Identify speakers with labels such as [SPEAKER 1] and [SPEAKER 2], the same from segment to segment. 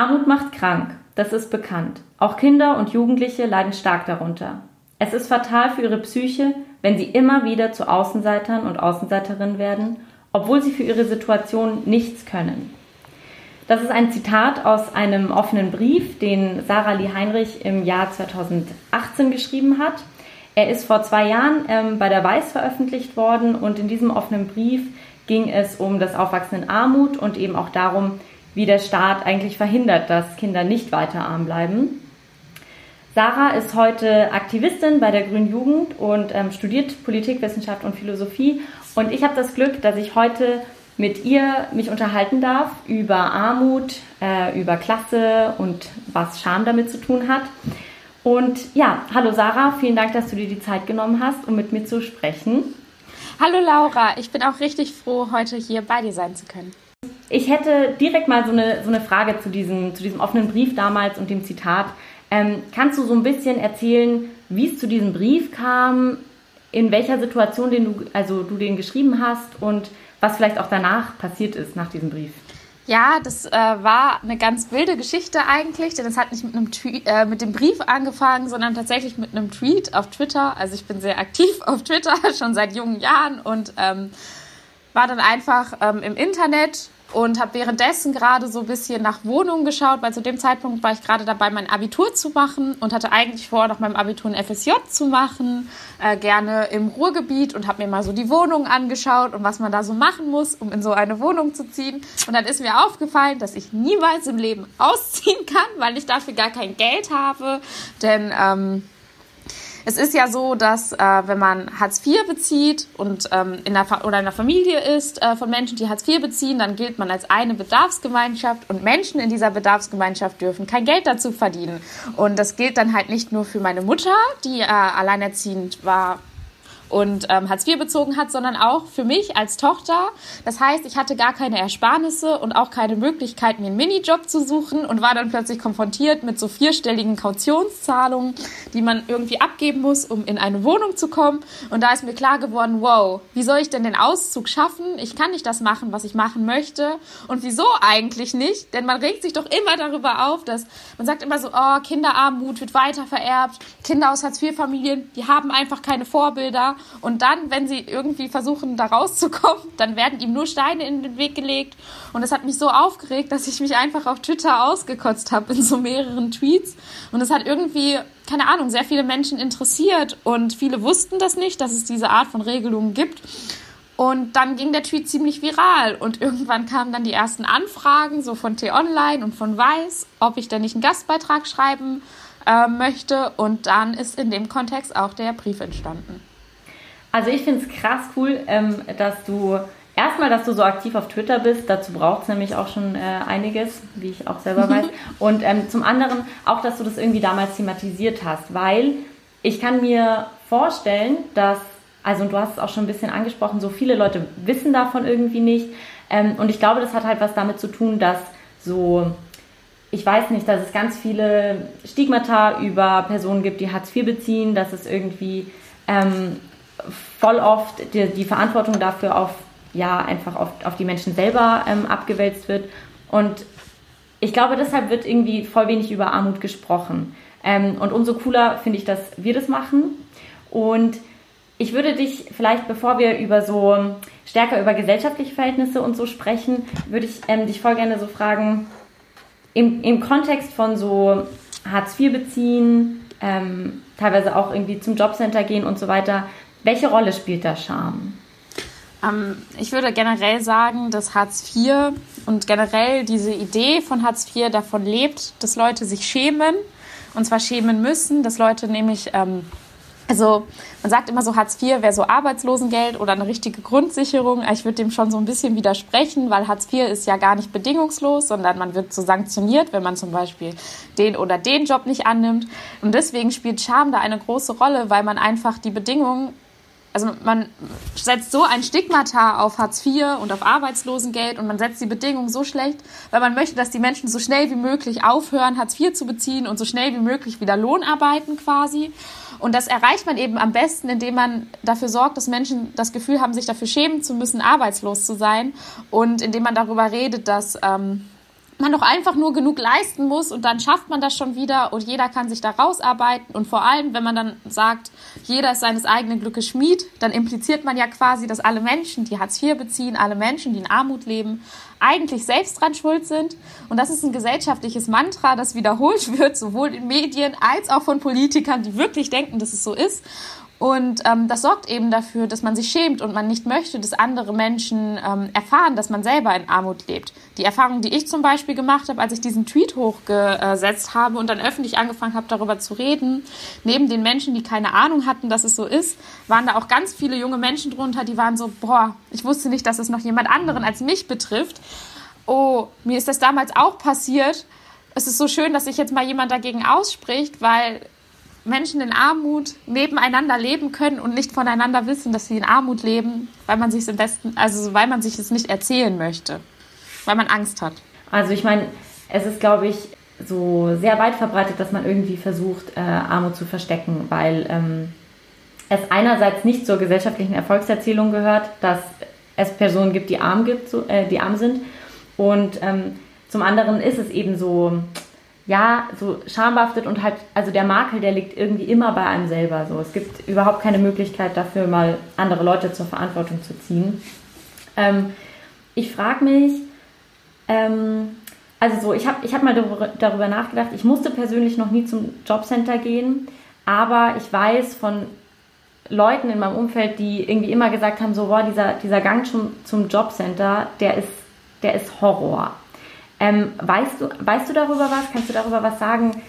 [SPEAKER 1] Armut macht krank, das ist bekannt. Auch Kinder und Jugendliche leiden stark darunter. Es ist fatal für ihre Psyche, wenn sie immer wieder zu Außenseitern und Außenseiterinnen werden, obwohl sie für ihre Situation nichts können. Das ist ein Zitat aus einem offenen Brief, den Sarah Lee Heinrich im Jahr 2018 geschrieben hat. Er ist vor zwei Jahren ähm, bei der Weiß veröffentlicht worden und in diesem offenen Brief ging es um das Aufwachsen in Armut und eben auch darum, wie der Staat eigentlich verhindert, dass Kinder nicht weiter arm bleiben. Sarah ist heute Aktivistin bei der Grünen Jugend und ähm, studiert Politikwissenschaft und Philosophie. Und ich habe das Glück, dass ich heute mit ihr mich unterhalten darf über Armut, äh, über Klasse und was Scham damit zu tun hat. Und ja, hallo Sarah, vielen Dank, dass du dir die Zeit genommen hast, um mit mir zu sprechen.
[SPEAKER 2] Hallo Laura, ich bin auch richtig froh, heute hier bei dir sein zu können.
[SPEAKER 1] Ich hätte direkt mal so eine, so eine Frage zu diesem, zu diesem offenen Brief damals und dem Zitat. Ähm, kannst du so ein bisschen erzählen, wie es zu diesem Brief kam, in welcher Situation den du, also du den geschrieben hast und was vielleicht auch danach passiert ist nach diesem Brief.
[SPEAKER 2] Ja, das äh, war eine ganz wilde Geschichte eigentlich, denn es hat nicht mit, einem äh, mit dem Brief angefangen, sondern tatsächlich mit einem Tweet auf Twitter. Also ich bin sehr aktiv auf Twitter schon seit jungen Jahren und ähm, war dann einfach ähm, im Internet und habe währenddessen gerade so ein bisschen nach Wohnungen geschaut, weil zu dem Zeitpunkt war ich gerade dabei, mein Abitur zu machen und hatte eigentlich vor, nach meinem Abitur ein FSJ zu machen, äh, gerne im Ruhrgebiet und habe mir mal so die Wohnungen angeschaut und was man da so machen muss, um in so eine Wohnung zu ziehen. Und dann ist mir aufgefallen, dass ich niemals im Leben ausziehen kann, weil ich dafür gar kein Geld habe, denn ähm, es ist ja so, dass äh, wenn man Hartz IV bezieht und ähm, in der oder in der Familie ist äh, von Menschen, die Hartz IV beziehen, dann gilt man als eine Bedarfsgemeinschaft und Menschen in dieser Bedarfsgemeinschaft dürfen kein Geld dazu verdienen. Und das gilt dann halt nicht nur für meine Mutter, die äh, alleinerziehend war und ähm, Hartz IV bezogen hat, sondern auch für mich als Tochter. Das heißt, ich hatte gar keine Ersparnisse und auch keine Möglichkeit, mir einen Minijob zu suchen und war dann plötzlich konfrontiert mit so vierstelligen Kautionszahlungen, die man irgendwie abgeben muss, um in eine Wohnung zu kommen. Und da ist mir klar geworden, wow, wie soll ich denn den Auszug schaffen? Ich kann nicht das machen, was ich machen möchte. Und wieso eigentlich nicht? Denn man regt sich doch immer darüber auf, dass man sagt immer so, oh, Kinderarmut wird weiter vererbt, Kinder aus Hartz-IV-Familien, die haben einfach keine Vorbilder. Und dann, wenn sie irgendwie versuchen, da rauszukommen, dann werden ihm nur Steine in den Weg gelegt. Und das hat mich so aufgeregt, dass ich mich einfach auf Twitter ausgekotzt habe in so mehreren Tweets. Und es hat irgendwie, keine Ahnung, sehr viele Menschen interessiert. Und viele wussten das nicht, dass es diese Art von Regelungen gibt. Und dann ging der Tweet ziemlich viral und irgendwann kamen dann die ersten Anfragen, so von T-Online und von Weiß, ob ich denn nicht einen Gastbeitrag schreiben äh, möchte. Und dann ist in dem Kontext auch der Brief entstanden.
[SPEAKER 1] Also ich finde es krass cool, ähm, dass du erstmal, dass du so aktiv auf Twitter bist. Dazu braucht es nämlich auch schon äh, einiges, wie ich auch selber weiß. Und ähm, zum anderen auch, dass du das irgendwie damals thematisiert hast, weil ich kann mir vorstellen, dass, also du hast es auch schon ein bisschen angesprochen, so viele Leute wissen davon irgendwie nicht. Ähm, und ich glaube, das hat halt was damit zu tun, dass so ich weiß nicht, dass es ganz viele Stigmata über Personen gibt, die Hartz IV beziehen, dass es irgendwie ähm, voll oft die, die Verantwortung dafür auf, ja, einfach auf, auf die Menschen selber ähm, abgewälzt wird. Und ich glaube, deshalb wird irgendwie voll wenig über Armut gesprochen. Ähm, und umso cooler finde ich, dass wir das machen. Und ich würde dich vielleicht, bevor wir über so stärker über gesellschaftliche Verhältnisse und so sprechen, würde ich ähm, dich voll gerne so fragen, im, im Kontext von so Hartz IV beziehen, ähm, teilweise auch irgendwie zum Jobcenter gehen und so weiter, welche Rolle spielt da Scham?
[SPEAKER 2] Ähm, ich würde generell sagen, dass Hartz IV und generell diese Idee von Hartz IV davon lebt, dass Leute sich schämen. Und zwar schämen müssen, dass Leute nämlich, ähm, also man sagt immer so, Hartz IV wäre so Arbeitslosengeld oder eine richtige Grundsicherung. Ich würde dem schon so ein bisschen widersprechen, weil Hartz IV ist ja gar nicht bedingungslos, sondern man wird so sanktioniert, wenn man zum Beispiel den oder den Job nicht annimmt. Und deswegen spielt Scham da eine große Rolle, weil man einfach die Bedingungen also man setzt so ein Stigmata auf Hartz IV und auf Arbeitslosengeld und man setzt die Bedingungen so schlecht, weil man möchte, dass die Menschen so schnell wie möglich aufhören, Hartz IV zu beziehen und so schnell wie möglich wieder Lohn arbeiten quasi. Und das erreicht man eben am besten, indem man dafür sorgt, dass Menschen das Gefühl haben, sich dafür schämen zu müssen, arbeitslos zu sein und indem man darüber redet, dass ähm, man doch einfach nur genug leisten muss und dann schafft man das schon wieder und jeder kann sich da rausarbeiten. Und vor allem, wenn man dann sagt, jeder ist seines eigenen Glückes Schmied, dann impliziert man ja quasi, dass alle Menschen, die Hartz IV beziehen, alle Menschen, die in Armut leben, eigentlich selbst dran schuld sind. Und das ist ein gesellschaftliches Mantra, das wiederholt wird, sowohl in Medien als auch von Politikern, die wirklich denken, dass es so ist. Und ähm, das sorgt eben dafür, dass man sich schämt und man nicht möchte, dass andere Menschen ähm, erfahren, dass man selber in Armut lebt. Die Erfahrung, die ich zum Beispiel gemacht habe, als ich diesen Tweet hochgesetzt habe und dann öffentlich angefangen habe, darüber zu reden, neben den Menschen, die keine Ahnung hatten, dass es so ist, waren da auch ganz viele junge Menschen drunter, die waren so, boah, ich wusste nicht, dass es noch jemand anderen als mich betrifft. Oh, mir ist das damals auch passiert. Es ist so schön, dass sich jetzt mal jemand dagegen ausspricht, weil Menschen in Armut nebeneinander leben können und nicht voneinander wissen, dass sie in Armut leben, weil man sich im besten, also weil man sich es nicht erzählen möchte, weil man Angst hat.
[SPEAKER 1] Also ich meine, es ist, glaube ich, so sehr weit verbreitet, dass man irgendwie versucht, äh, Armut zu verstecken, weil ähm, es einerseits nicht zur gesellschaftlichen Erfolgserzählung gehört, dass es Personen gibt, die arm, gibt, so, äh, die arm sind. Und ähm, zum anderen ist es eben so, ja, so schambehaftet und halt, also der Makel, der liegt irgendwie immer bei einem selber. So. Es gibt überhaupt keine Möglichkeit dafür, mal andere Leute zur Verantwortung zu ziehen. Ähm, ich frage mich, ähm, also so, ich habe ich hab mal darüber, darüber nachgedacht, ich musste persönlich noch nie zum Jobcenter gehen, aber ich weiß von Leuten in meinem Umfeld, die irgendwie immer gesagt haben, so, boah, dieser, dieser Gang zum, zum Jobcenter, der ist, der ist Horror. Ähm, weißt, du, weißt du darüber was? Kannst du darüber was sagen?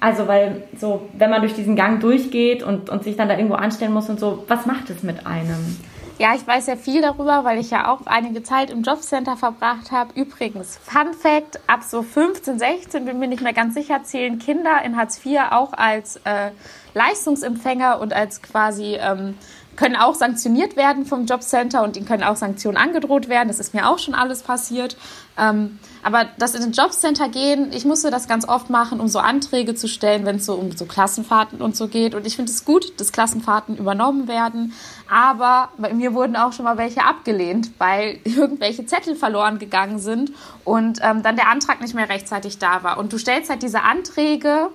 [SPEAKER 1] Also, weil so, wenn man durch diesen Gang durchgeht und, und sich dann da irgendwo anstellen muss und so, was macht es mit einem?
[SPEAKER 2] Ja, ich weiß sehr viel darüber, weil ich ja auch einige Zeit im Jobcenter verbracht habe. Übrigens, Fun Fact, ab so 15, 16, bin mir nicht mehr ganz sicher, zählen Kinder in Hartz IV auch als äh, Leistungsempfänger und als quasi ähm, können auch sanktioniert werden vom Jobcenter und ihnen können auch Sanktionen angedroht werden. Das ist mir auch schon alles passiert. Ähm, aber das in den Jobcenter gehen, ich musste das ganz oft machen, um so Anträge zu stellen, wenn es so um so Klassenfahrten und so geht. Und ich finde es gut, dass Klassenfahrten übernommen werden. Aber bei mir wurden auch schon mal welche abgelehnt, weil irgendwelche Zettel verloren gegangen sind und ähm, dann der Antrag nicht mehr rechtzeitig da war. Und du stellst halt diese Anträge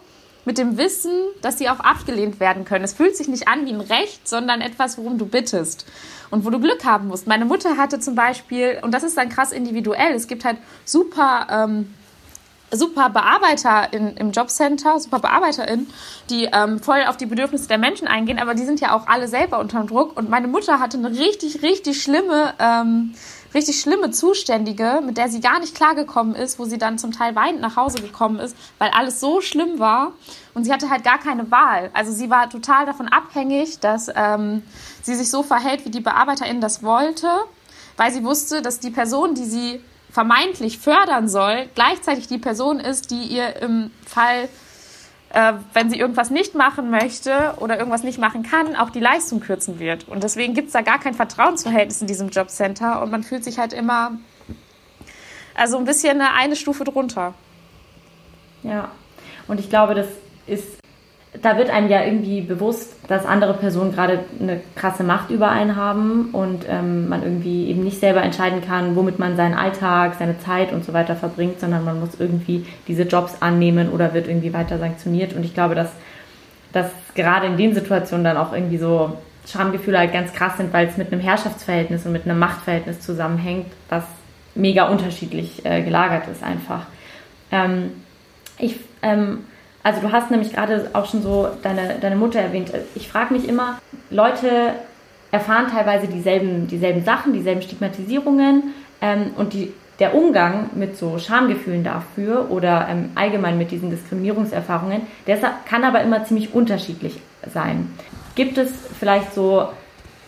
[SPEAKER 2] mit dem Wissen, dass sie auch abgelehnt werden können. Es fühlt sich nicht an wie ein Recht, sondern etwas, worum du bittest und wo du Glück haben musst. Meine Mutter hatte zum Beispiel, und das ist dann krass individuell, es gibt halt super, ähm, super Bearbeiter in, im Jobcenter, super BearbeiterInnen, die ähm, voll auf die Bedürfnisse der Menschen eingehen, aber die sind ja auch alle selber unter Druck. Und meine Mutter hatte eine richtig, richtig schlimme ähm, richtig schlimme Zuständige, mit der sie gar nicht klargekommen ist, wo sie dann zum Teil weinend nach Hause gekommen ist, weil alles so schlimm war und sie hatte halt gar keine Wahl. Also sie war total davon abhängig, dass ähm, sie sich so verhält, wie die Bearbeiterin das wollte, weil sie wusste, dass die Person, die sie vermeintlich fördern soll, gleichzeitig die Person ist, die ihr im Fall äh, wenn sie irgendwas nicht machen möchte oder irgendwas nicht machen kann, auch die Leistung kürzen wird. Und deswegen gibt es da gar kein Vertrauensverhältnis in diesem Jobcenter und man fühlt sich halt immer, also ein bisschen eine, eine Stufe drunter.
[SPEAKER 1] Ja, und ich glaube, das ist da wird einem ja irgendwie bewusst, dass andere Personen gerade eine krasse Macht über einen haben und ähm, man irgendwie eben nicht selber entscheiden kann, womit man seinen Alltag, seine Zeit und so weiter verbringt, sondern man muss irgendwie diese Jobs annehmen oder wird irgendwie weiter sanktioniert. Und ich glaube, dass, dass gerade in den Situationen dann auch irgendwie so Schamgefühle halt ganz krass sind, weil es mit einem Herrschaftsverhältnis und mit einem Machtverhältnis zusammenhängt, was mega unterschiedlich äh, gelagert ist einfach. Ähm, ich ähm, also du hast nämlich gerade auch schon so deine, deine Mutter erwähnt. Ich frage mich immer, Leute erfahren teilweise dieselben, dieselben Sachen, dieselben Stigmatisierungen ähm, und die, der Umgang mit so Schamgefühlen dafür oder ähm, allgemein mit diesen Diskriminierungserfahrungen, der kann aber immer ziemlich unterschiedlich sein. Gibt es vielleicht so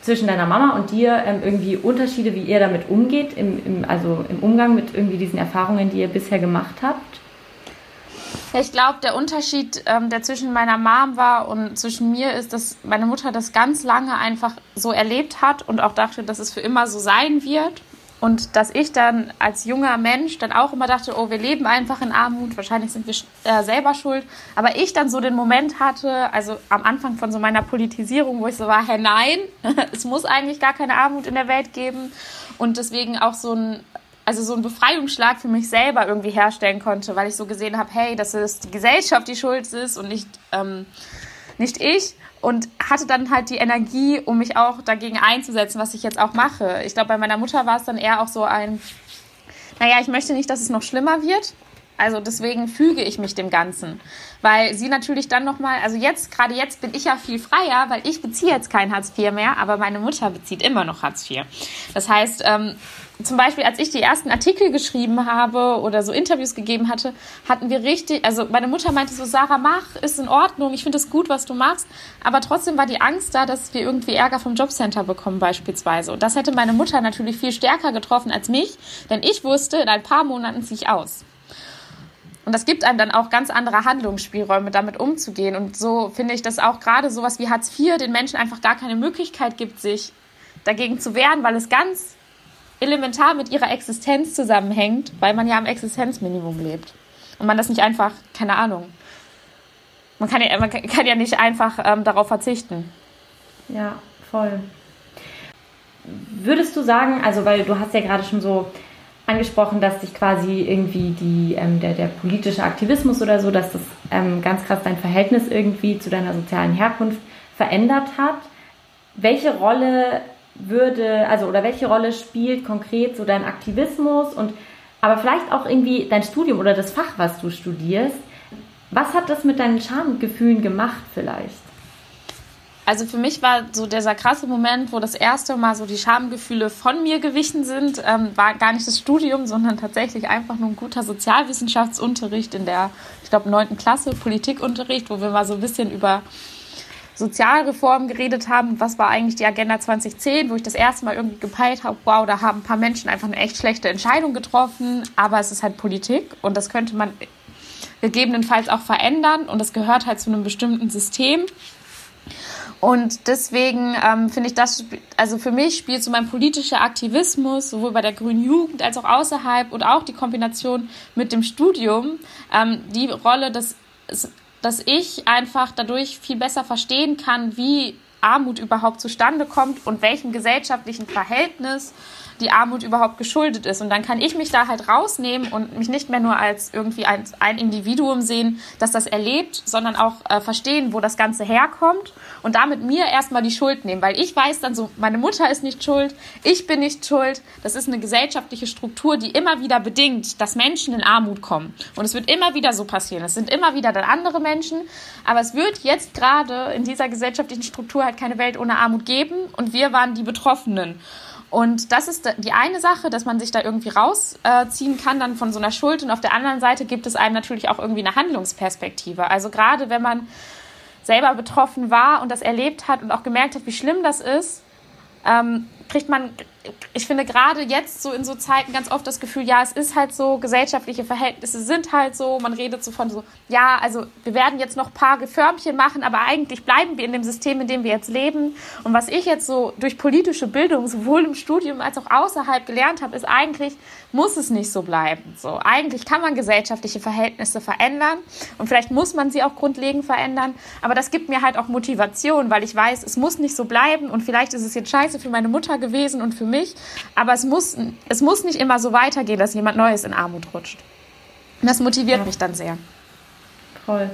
[SPEAKER 1] zwischen deiner Mama und dir ähm, irgendwie Unterschiede, wie ihr damit umgeht, im, im, also im Umgang mit irgendwie diesen Erfahrungen, die ihr bisher gemacht habt?
[SPEAKER 2] Ich glaube, der Unterschied, ähm, der zwischen meiner Mom war und zwischen mir, ist, dass meine Mutter das ganz lange einfach so erlebt hat und auch dachte, dass es für immer so sein wird. Und dass ich dann als junger Mensch dann auch immer dachte, oh, wir leben einfach in Armut, wahrscheinlich sind wir äh, selber schuld. Aber ich dann so den Moment hatte, also am Anfang von so meiner Politisierung, wo ich so war, hey, nein, es muss eigentlich gar keine Armut in der Welt geben. Und deswegen auch so ein also so einen Befreiungsschlag für mich selber irgendwie herstellen konnte, weil ich so gesehen habe, hey, dass es die Gesellschaft, die schuld ist und nicht, ähm, nicht ich. Und hatte dann halt die Energie, um mich auch dagegen einzusetzen, was ich jetzt auch mache. Ich glaube, bei meiner Mutter war es dann eher auch so ein, naja, ich möchte nicht, dass es noch schlimmer wird. Also deswegen füge ich mich dem Ganzen, weil sie natürlich dann noch mal, also jetzt gerade jetzt bin ich ja viel freier, weil ich beziehe jetzt kein Hartz IV mehr, aber meine Mutter bezieht immer noch Hartz IV. Das heißt, ähm, zum Beispiel, als ich die ersten Artikel geschrieben habe oder so Interviews gegeben hatte, hatten wir richtig, also meine Mutter meinte so, Sarah, mach, ist in Ordnung, ich finde es gut, was du machst, aber trotzdem war die Angst da, dass wir irgendwie Ärger vom Jobcenter bekommen beispielsweise. Und das hätte meine Mutter natürlich viel stärker getroffen als mich, denn ich wusste, in ein paar Monaten ziehe ich aus. Und das gibt einem dann auch ganz andere Handlungsspielräume, damit umzugehen. Und so finde ich, dass auch gerade sowas wie Hartz IV den Menschen einfach gar keine Möglichkeit gibt, sich dagegen zu wehren, weil es ganz elementar mit ihrer Existenz zusammenhängt, weil man ja am Existenzminimum lebt. Und man das nicht einfach, keine Ahnung, man kann ja, man kann ja nicht einfach ähm, darauf verzichten.
[SPEAKER 1] Ja, voll. Würdest du sagen, also weil du hast ja gerade schon so angesprochen, dass sich quasi irgendwie die, ähm, der, der politische Aktivismus oder so, dass das ähm, ganz krass dein Verhältnis irgendwie zu deiner sozialen Herkunft verändert hat. Welche Rolle würde, also oder welche Rolle spielt konkret so dein Aktivismus und aber vielleicht auch irgendwie dein Studium oder das Fach, was du studierst? Was hat das mit deinen Schamgefühlen gemacht vielleicht?
[SPEAKER 2] also für mich war so dieser krasse Moment, wo das erste Mal so die Schamgefühle von mir gewichen sind, ähm, war gar nicht das Studium, sondern tatsächlich einfach nur ein guter Sozialwissenschaftsunterricht in der, ich glaube, neunten Klasse, Politikunterricht, wo wir mal so ein bisschen über Sozialreform geredet haben. Was war eigentlich die Agenda 2010, wo ich das erste Mal irgendwie gepeilt habe, wow, da haben ein paar Menschen einfach eine echt schlechte Entscheidung getroffen, aber es ist halt Politik und das könnte man gegebenenfalls auch verändern und das gehört halt zu einem bestimmten System. Und deswegen ähm, finde ich das, also für mich spielt so mein politischer Aktivismus, sowohl bei der Grünen Jugend als auch außerhalb und auch die Kombination mit dem Studium, ähm, die Rolle, dass, dass ich einfach dadurch viel besser verstehen kann, wie Armut überhaupt zustande kommt und welchem gesellschaftlichen Verhältnis die Armut überhaupt geschuldet ist. Und dann kann ich mich da halt rausnehmen und mich nicht mehr nur als irgendwie ein, ein Individuum sehen, das das erlebt, sondern auch äh, verstehen, wo das Ganze herkommt und damit mir erstmal die Schuld nehmen, weil ich weiß dann so, meine Mutter ist nicht schuld, ich bin nicht schuld. Das ist eine gesellschaftliche Struktur, die immer wieder bedingt, dass Menschen in Armut kommen. Und es wird immer wieder so passieren. Es sind immer wieder dann andere Menschen, aber es wird jetzt gerade in dieser gesellschaftlichen Struktur halt keine Welt ohne Armut geben und wir waren die Betroffenen. Und das ist die eine Sache, dass man sich da irgendwie rausziehen kann, dann von so einer Schuld. Und auf der anderen Seite gibt es einem natürlich auch irgendwie eine Handlungsperspektive. Also gerade wenn man selber betroffen war und das erlebt hat und auch gemerkt hat, wie schlimm das ist, ähm, kriegt man, ich finde gerade jetzt so in so Zeiten ganz oft das Gefühl, ja, es ist halt so, gesellschaftliche Verhältnisse sind halt so, man redet so von so, ja, also wir werden jetzt noch ein paar Geförmchen machen, aber eigentlich bleiben wir in dem System, in dem wir jetzt leben. Und was ich jetzt so durch politische Bildung, sowohl im Studium als auch außerhalb gelernt habe, ist eigentlich, muss es nicht so bleiben. So, eigentlich kann man gesellschaftliche Verhältnisse verändern und vielleicht muss man sie auch grundlegend verändern, aber das gibt mir halt auch Motivation, weil ich weiß, es muss nicht so bleiben und vielleicht ist es jetzt scheiße für meine Mutter gewesen und für mich. Aber es muss, es muss nicht immer so weitergehen, dass jemand Neues in Armut rutscht. Und das motiviert ja. mich dann sehr.
[SPEAKER 1] Toll.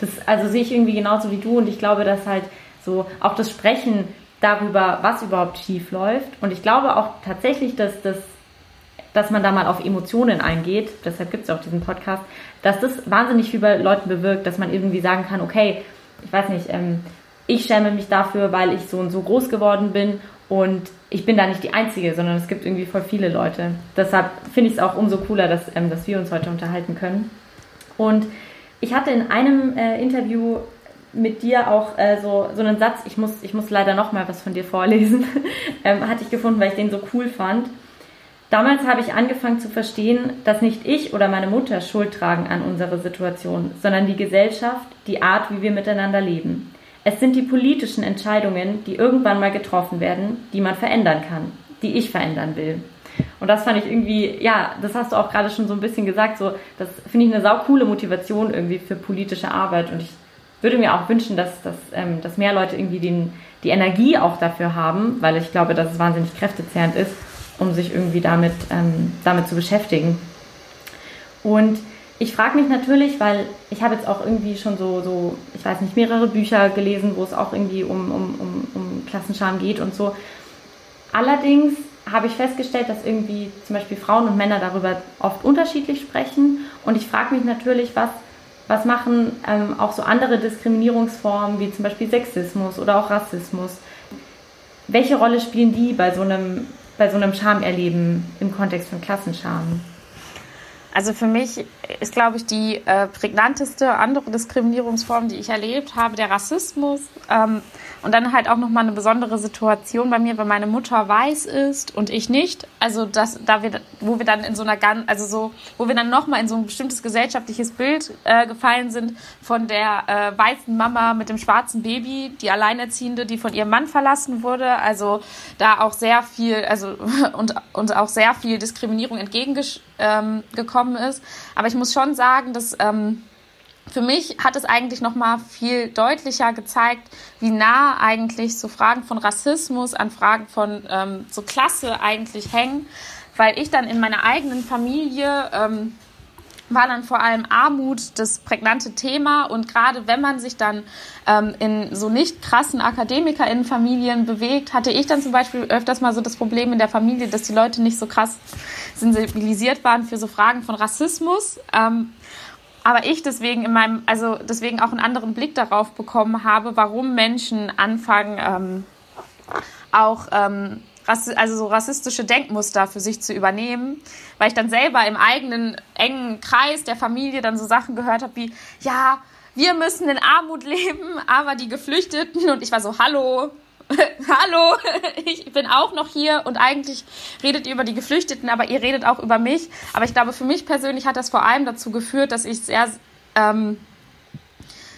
[SPEAKER 1] Das, also sehe ich irgendwie genauso wie du und ich glaube, dass halt so auch das Sprechen darüber, was überhaupt schief läuft. Und ich glaube auch tatsächlich, dass, das, dass man da mal auf Emotionen eingeht, deshalb gibt es auch diesen Podcast, dass das wahnsinnig viel bei Leuten bewirkt, dass man irgendwie sagen kann, okay, ich weiß nicht, ähm, ich schäme mich dafür, weil ich so und so groß geworden bin und ich bin da nicht die Einzige, sondern es gibt irgendwie voll viele Leute. Deshalb finde ich es auch umso cooler, dass, ähm, dass wir uns heute unterhalten können. Und ich hatte in einem äh, Interview mit dir auch äh, so, so einen Satz, ich muss, ich muss leider noch mal was von dir vorlesen, ähm, hatte ich gefunden, weil ich den so cool fand. Damals habe ich angefangen zu verstehen, dass nicht ich oder meine Mutter Schuld tragen an unserer Situation, sondern die Gesellschaft, die Art, wie wir miteinander leben. Es sind die politischen Entscheidungen, die irgendwann mal getroffen werden, die man verändern kann, die ich verändern will. Und das fand ich irgendwie, ja, das hast du auch gerade schon so ein bisschen gesagt, so, das finde ich eine saukoole Motivation irgendwie für politische Arbeit. Und ich würde mir auch wünschen, dass, dass, ähm, dass mehr Leute irgendwie den, die Energie auch dafür haben, weil ich glaube, dass es wahnsinnig kräftezehrend ist. um sich irgendwie damit, ähm, damit zu beschäftigen. Und ich frage mich natürlich, weil ich habe jetzt auch irgendwie schon so, so, ich weiß nicht, mehrere Bücher gelesen, wo es auch irgendwie um, um, um, um Klassenscham geht und so. Allerdings habe ich festgestellt, dass irgendwie zum Beispiel Frauen und Männer darüber oft unterschiedlich sprechen. Und ich frage mich natürlich, was, was machen ähm, auch so andere Diskriminierungsformen wie zum Beispiel Sexismus oder auch Rassismus? Welche Rolle spielen die bei so einem, bei so einem Schamerleben im Kontext von Klassenscham?
[SPEAKER 2] Also für mich ist, glaube ich, die äh, prägnanteste andere Diskriminierungsform, die ich erlebt habe, der Rassismus. Ähm, und dann halt auch nochmal eine besondere Situation bei mir, weil meine Mutter weiß ist und ich nicht. Also das, da wir, wo wir dann in so einer ganz, also so, wo wir dann nochmal in so ein bestimmtes gesellschaftliches Bild äh, gefallen sind von der äh, weißen Mama mit dem schwarzen Baby, die Alleinerziehende, die von ihrem Mann verlassen wurde. Also da auch sehr viel, also und, und auch sehr viel Diskriminierung entgegengekommen ähm, ist. Aber ich muss schon sagen, dass ähm, für mich hat es eigentlich noch mal viel deutlicher gezeigt, wie nah eigentlich so Fragen von Rassismus an Fragen von ähm, so Klasse eigentlich hängen, weil ich dann in meiner eigenen Familie ähm, war dann vor allem Armut das prägnante Thema und gerade wenn man sich dann ähm, in so nicht krassen AkademikerInnenfamilien bewegt, hatte ich dann zum Beispiel öfters mal so das Problem in der Familie, dass die Leute nicht so krass sensibilisiert waren für so Fragen von Rassismus. Ähm, aber ich deswegen in meinem, also deswegen auch einen anderen Blick darauf bekommen habe, warum Menschen anfangen, ähm, auch ähm, also so rassistische Denkmuster für sich zu übernehmen, weil ich dann selber im eigenen engen Kreis der Familie dann so Sachen gehört habe wie, ja, wir müssen in Armut leben, aber die Geflüchteten. Und ich war so, hallo, hallo, ich bin auch noch hier und eigentlich redet ihr über die Geflüchteten, aber ihr redet auch über mich. Aber ich glaube, für mich persönlich hat das vor allem dazu geführt, dass ich sehr, ähm,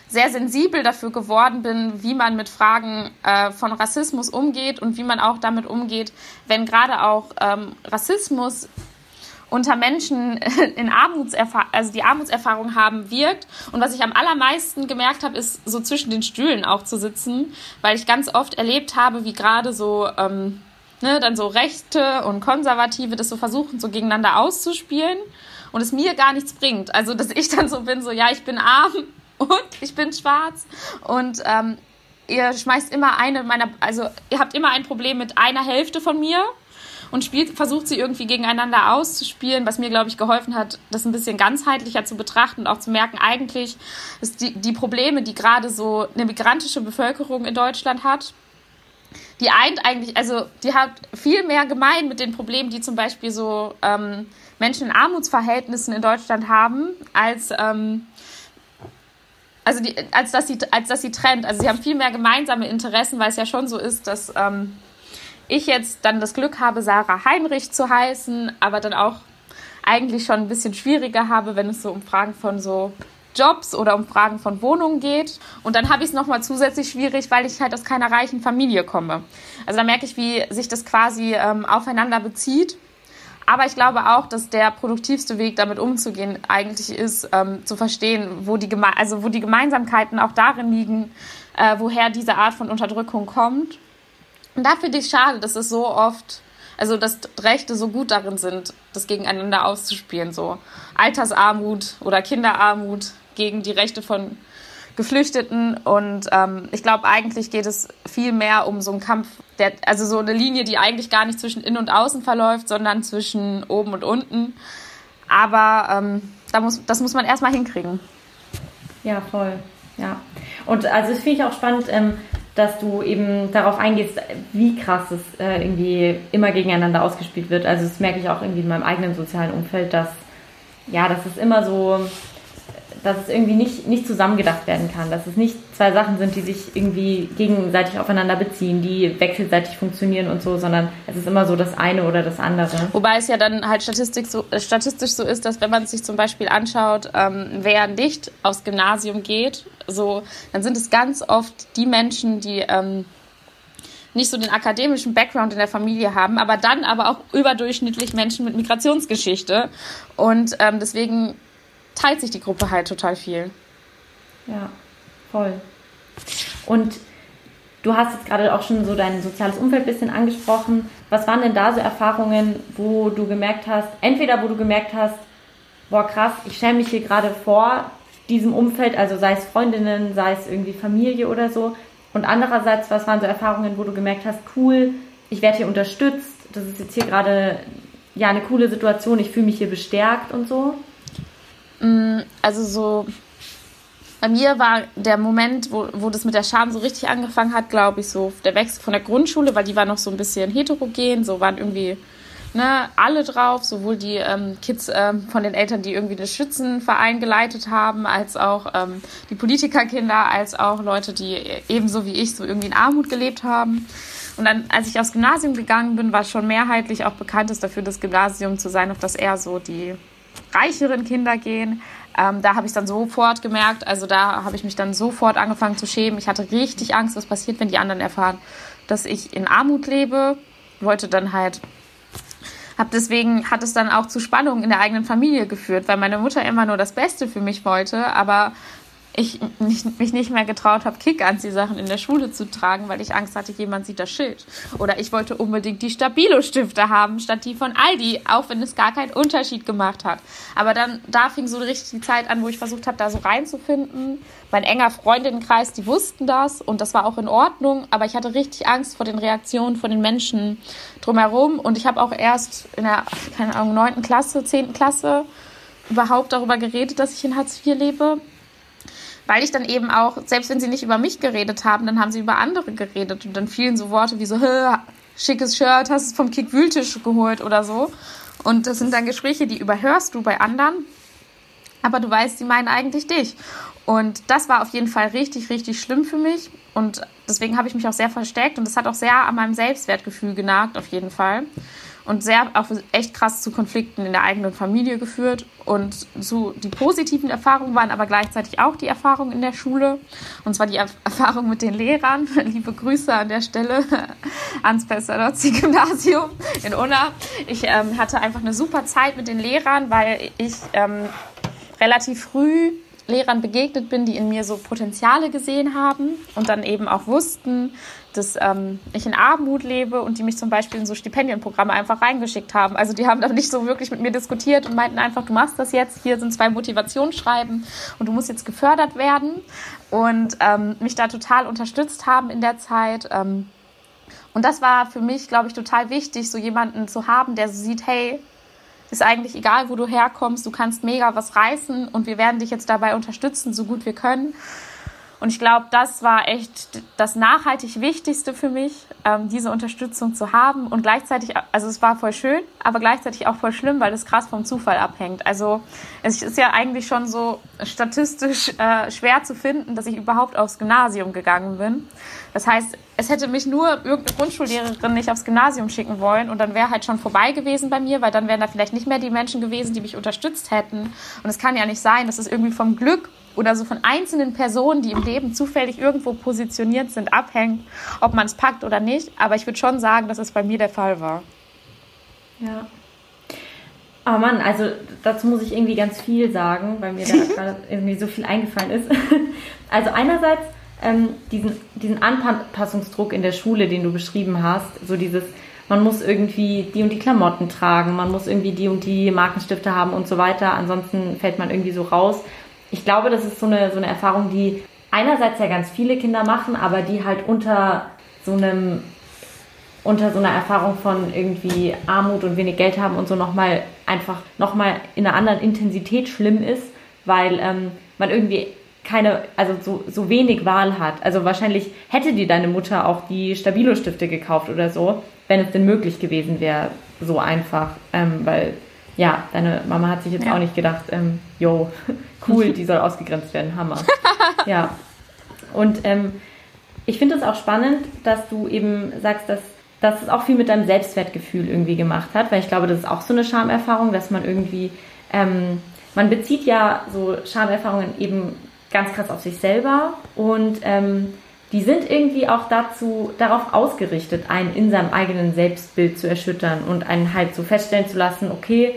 [SPEAKER 2] sehr sensibel dafür geworden bin, wie man mit Fragen äh, von Rassismus umgeht und wie man auch damit umgeht, wenn gerade auch ähm, Rassismus unter Menschen in Armutserfahrung, also die Armutserfahrung haben, wirkt. Und was ich am allermeisten gemerkt habe, ist so zwischen den Stühlen auch zu sitzen, weil ich ganz oft erlebt habe, wie gerade so ähm, ne, dann so Rechte und Konservative das so versuchen, so gegeneinander auszuspielen und es mir gar nichts bringt. Also dass ich dann so bin, so ja, ich bin arm und ich bin schwarz und ähm, ihr schmeißt immer eine meiner, also ihr habt immer ein Problem mit einer Hälfte von mir und spielt, versucht sie irgendwie gegeneinander auszuspielen, was mir, glaube ich, geholfen hat, das ein bisschen ganzheitlicher zu betrachten und auch zu merken, eigentlich ist die, die Probleme, die gerade so eine migrantische Bevölkerung in Deutschland hat, die eint eigentlich, also die hat viel mehr gemein mit den Problemen, die zum Beispiel so ähm, Menschen in Armutsverhältnissen in Deutschland haben, als ähm, also die, als dass sie als dass sie trennt. Also sie haben viel mehr gemeinsame Interessen, weil es ja schon so ist, dass ähm, ich jetzt dann das Glück habe, Sarah Heinrich zu heißen, aber dann auch eigentlich schon ein bisschen schwieriger habe, wenn es so um Fragen von so Jobs oder um Fragen von Wohnungen geht. Und dann habe ich es nochmal zusätzlich schwierig, weil ich halt aus keiner reichen Familie komme. Also da merke ich, wie sich das quasi ähm, aufeinander bezieht. Aber ich glaube auch, dass der produktivste Weg, damit umzugehen, eigentlich ist, ähm, zu verstehen, wo die, Geme also wo die Gemeinsamkeiten auch darin liegen, äh, woher diese Art von Unterdrückung kommt und da finde ich schade, dass es so oft, also dass Rechte so gut darin sind, das gegeneinander auszuspielen. So Altersarmut oder Kinderarmut gegen die Rechte von Geflüchteten. Und ähm, ich glaube, eigentlich geht es viel mehr um so einen Kampf, der, also so eine Linie, die eigentlich gar nicht zwischen innen und außen verläuft, sondern zwischen oben und unten. Aber ähm, da muss, das muss man erstmal hinkriegen.
[SPEAKER 1] Ja, voll. Ja. Und also das finde ich auch spannend, ähm, dass du eben darauf eingehst, wie krass es äh, irgendwie immer gegeneinander ausgespielt wird. Also das merke ich auch irgendwie in meinem eigenen sozialen Umfeld, dass ja, dass es immer so dass es irgendwie nicht, nicht zusammengedacht werden kann, dass es nicht zwei Sachen sind, die sich irgendwie gegenseitig aufeinander beziehen, die wechselseitig funktionieren und so, sondern es ist immer so das eine oder das andere.
[SPEAKER 2] Wobei es ja dann halt Statistik so, äh, statistisch so ist, dass wenn man sich zum Beispiel anschaut, ähm, wer nicht aufs Gymnasium geht, so, dann sind es ganz oft die Menschen, die ähm, nicht so den akademischen Background in der Familie haben, aber dann aber auch überdurchschnittlich Menschen mit Migrationsgeschichte. Und ähm, deswegen teilt sich die Gruppe halt total viel.
[SPEAKER 1] Ja, voll. Und du hast jetzt gerade auch schon so dein soziales Umfeld ein bisschen angesprochen. Was waren denn da so Erfahrungen, wo du gemerkt hast, entweder wo du gemerkt hast, boah krass, ich schäme mich hier gerade vor diesem Umfeld, also sei es Freundinnen, sei es irgendwie Familie oder so. Und andererseits, was waren so Erfahrungen, wo du gemerkt hast, cool, ich werde hier unterstützt, das ist jetzt hier gerade ja eine coole Situation, ich fühle mich hier bestärkt und so?
[SPEAKER 2] Mm, also so bei mir war der Moment, wo, wo das mit der Scham so richtig angefangen hat, glaube ich, so der Wechsel von der Grundschule, weil die war noch so ein bisschen heterogen, so waren irgendwie ne, alle drauf, sowohl die ähm, Kids ähm, von den Eltern, die irgendwie den Schützenverein geleitet haben, als auch ähm, die Politikerkinder, als auch Leute, die ebenso wie ich so irgendwie in Armut gelebt haben. Und dann, als ich aufs Gymnasium gegangen bin, war schon mehrheitlich auch bekannt ist dafür, das Gymnasium zu sein, auf das eher so die reicheren Kinder gehen. Ähm, da habe ich dann sofort gemerkt, also da habe ich mich dann sofort angefangen zu schämen. Ich hatte richtig Angst, was passiert, wenn die anderen erfahren, dass ich in Armut lebe. Wollte dann halt, hab deswegen hat es dann auch zu Spannungen in der eigenen Familie geführt, weil meine Mutter immer nur das Beste für mich wollte, aber ich mich, nicht mehr getraut habe, Kick-Anzieh-Sachen in der Schule zu tragen, weil ich Angst hatte, jemand sieht das Schild. Oder ich wollte unbedingt die Stabilo-Stifte haben, statt die von Aldi, auch wenn es gar keinen Unterschied gemacht hat. Aber dann, da fing so richtig die Zeit an, wo ich versucht habe, da so reinzufinden. Mein enger Freundinnenkreis, die wussten das und das war auch in Ordnung, aber ich hatte richtig Angst vor den Reaktionen von den Menschen drumherum und ich habe auch erst in der, keine Ahnung, neunten Klasse, zehnten Klasse überhaupt darüber geredet, dass ich in Hartz IV lebe weil ich dann eben auch, selbst wenn sie nicht über mich geredet haben, dann haben sie über andere geredet und dann fielen so Worte wie so, schickes Shirt, hast es vom Kick-Wühltisch geholt oder so. Und das sind dann Gespräche, die überhörst du bei anderen, aber du weißt, sie meinen eigentlich dich. Und das war auf jeden Fall richtig, richtig schlimm für mich. Und deswegen habe ich mich auch sehr versteckt und das hat auch sehr an meinem Selbstwertgefühl genagt, auf jeden Fall und sehr auch echt krass zu Konflikten in der eigenen Familie geführt. Und so die positiven Erfahrungen waren aber gleichzeitig auch die Erfahrungen in der Schule. Und zwar die Erfahrung mit den Lehrern. Liebe Grüße an der Stelle ans Pestalozzi-Gymnasium in Unna. Ich ähm, hatte einfach eine super Zeit mit den Lehrern, weil ich ähm, relativ früh Lehrern begegnet bin, die in mir so Potenziale gesehen haben und dann eben auch wussten, dass ähm, ich in Armut lebe und die mich zum Beispiel in so Stipendienprogramme einfach reingeschickt haben. Also die haben da nicht so wirklich mit mir diskutiert und meinten einfach, du machst das jetzt, hier sind zwei Motivationsschreiben und du musst jetzt gefördert werden und ähm, mich da total unterstützt haben in der Zeit. Ähm, und das war für mich, glaube ich, total wichtig, so jemanden zu haben, der so sieht, hey, ist eigentlich egal, wo du herkommst, du kannst mega was reißen und wir werden dich jetzt dabei unterstützen, so gut wir können. Und ich glaube, das war echt das nachhaltig Wichtigste für mich, ähm, diese Unterstützung zu haben. Und gleichzeitig, also es war voll schön, aber gleichzeitig auch voll schlimm, weil das krass vom Zufall abhängt. Also es ist ja eigentlich schon so statistisch äh, schwer zu finden, dass ich überhaupt aufs Gymnasium gegangen bin. Das heißt, es hätte mich nur irgendeine Grundschullehrerin nicht aufs Gymnasium schicken wollen und dann wäre halt schon vorbei gewesen bei mir, weil dann wären da vielleicht nicht mehr die Menschen gewesen, die mich unterstützt hätten. Und es kann ja nicht sein, dass es irgendwie vom Glück oder so von einzelnen Personen, die im Leben zufällig irgendwo positioniert sind, abhängt, ob man es packt oder nicht. Aber ich würde schon sagen, dass es bei mir der Fall war.
[SPEAKER 1] Ja. Oh Mann, also dazu muss ich irgendwie ganz viel sagen, weil mir da gerade irgendwie so viel eingefallen ist. Also einerseits ähm, diesen, diesen Anpassungsdruck in der Schule, den du beschrieben hast, so dieses, man muss irgendwie die und die Klamotten tragen, man muss irgendwie die und die Markenstifte haben und so weiter, ansonsten fällt man irgendwie so raus ich glaube, das ist so eine, so eine Erfahrung, die einerseits ja ganz viele Kinder machen, aber die halt unter so einem unter so einer Erfahrung von irgendwie Armut und wenig Geld haben und so nochmal einfach nochmal in einer anderen Intensität schlimm ist, weil ähm, man irgendwie keine, also so, so wenig Wahl hat. Also wahrscheinlich hätte dir deine Mutter auch die Stabilo-Stifte gekauft oder so, wenn es denn möglich gewesen wäre, so einfach, ähm, weil ja, deine Mama hat sich jetzt ja. auch nicht gedacht, ähm, yo, cool, die soll ausgegrenzt werden, Hammer. ja. Und ähm, ich finde es auch spannend, dass du eben sagst, dass, dass es auch viel mit deinem Selbstwertgefühl irgendwie gemacht hat, weil ich glaube, das ist auch so eine Schamerfahrung, dass man irgendwie, ähm, man bezieht ja so Schamerfahrungen eben ganz krass auf sich selber und ähm, die sind irgendwie auch dazu, darauf ausgerichtet, einen in seinem eigenen Selbstbild zu erschüttern und einen halt so feststellen zu lassen, okay,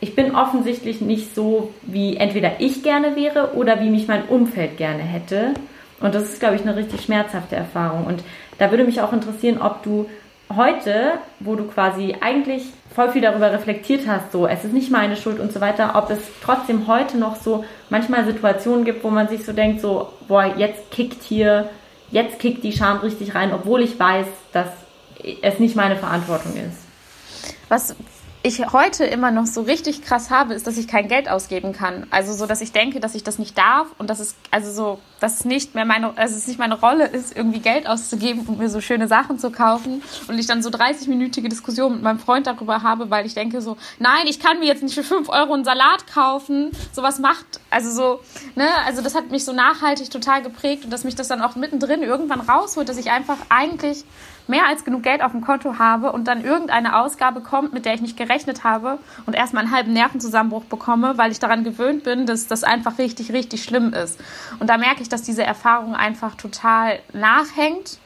[SPEAKER 1] ich bin offensichtlich nicht so, wie entweder ich gerne wäre oder wie mich mein Umfeld gerne hätte. Und das ist, glaube ich, eine richtig schmerzhafte Erfahrung. Und da würde mich auch interessieren, ob du heute, wo du quasi eigentlich voll viel darüber reflektiert hast, so es ist nicht meine Schuld und so weiter, ob es trotzdem heute noch so manchmal Situationen gibt, wo man sich so denkt, so, boah, jetzt kickt hier, jetzt kickt die Scham richtig rein, obwohl ich weiß, dass es nicht meine Verantwortung ist.
[SPEAKER 2] Was ich heute immer noch so richtig krass habe, ist, dass ich kein Geld ausgeben kann. Also so, dass ich denke, dass ich das nicht darf und dass es also so, dass es nicht mehr meine, also es nicht meine Rolle ist, irgendwie Geld auszugeben und mir so schöne Sachen zu kaufen und ich dann so 30-minütige Diskussionen mit meinem Freund darüber habe, weil ich denke so, nein, ich kann mir jetzt nicht für 5 Euro einen Salat kaufen. Sowas macht, also so, ne, also das hat mich so nachhaltig total geprägt und dass mich das dann auch mittendrin irgendwann rausholt, dass ich einfach eigentlich mehr als genug Geld auf dem Konto habe und dann irgendeine Ausgabe kommt, mit der ich nicht gerechnet habe und erstmal einen halben Nervenzusammenbruch bekomme, weil ich daran gewöhnt bin, dass das einfach richtig, richtig schlimm ist. Und da merke ich, dass diese Erfahrung einfach total nachhängt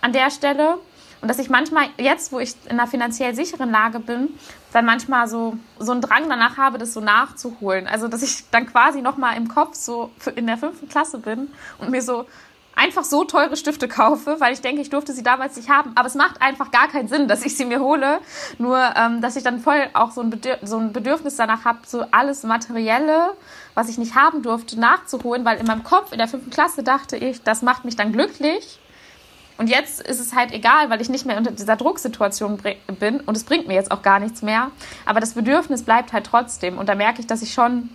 [SPEAKER 2] an der Stelle. Und dass ich manchmal, jetzt, wo ich in einer finanziell sicheren Lage bin, dann manchmal so, so einen Drang danach habe, das so nachzuholen. Also, dass ich dann quasi nochmal im Kopf so in der fünften Klasse bin und mir so einfach so teure Stifte kaufe, weil ich denke, ich durfte sie damals nicht haben. Aber es macht einfach gar keinen Sinn, dass ich sie mir hole. Nur, ähm, dass ich dann voll auch so ein, Bedürf so ein Bedürfnis danach habe, so alles Materielle, was ich nicht haben durfte, nachzuholen, weil in meinem Kopf in der fünften Klasse dachte ich, das macht mich dann glücklich. Und jetzt ist es halt egal, weil ich nicht mehr unter dieser Drucksituation bin und es bringt mir jetzt auch gar nichts mehr. Aber das Bedürfnis bleibt halt trotzdem. Und da merke ich, dass ich schon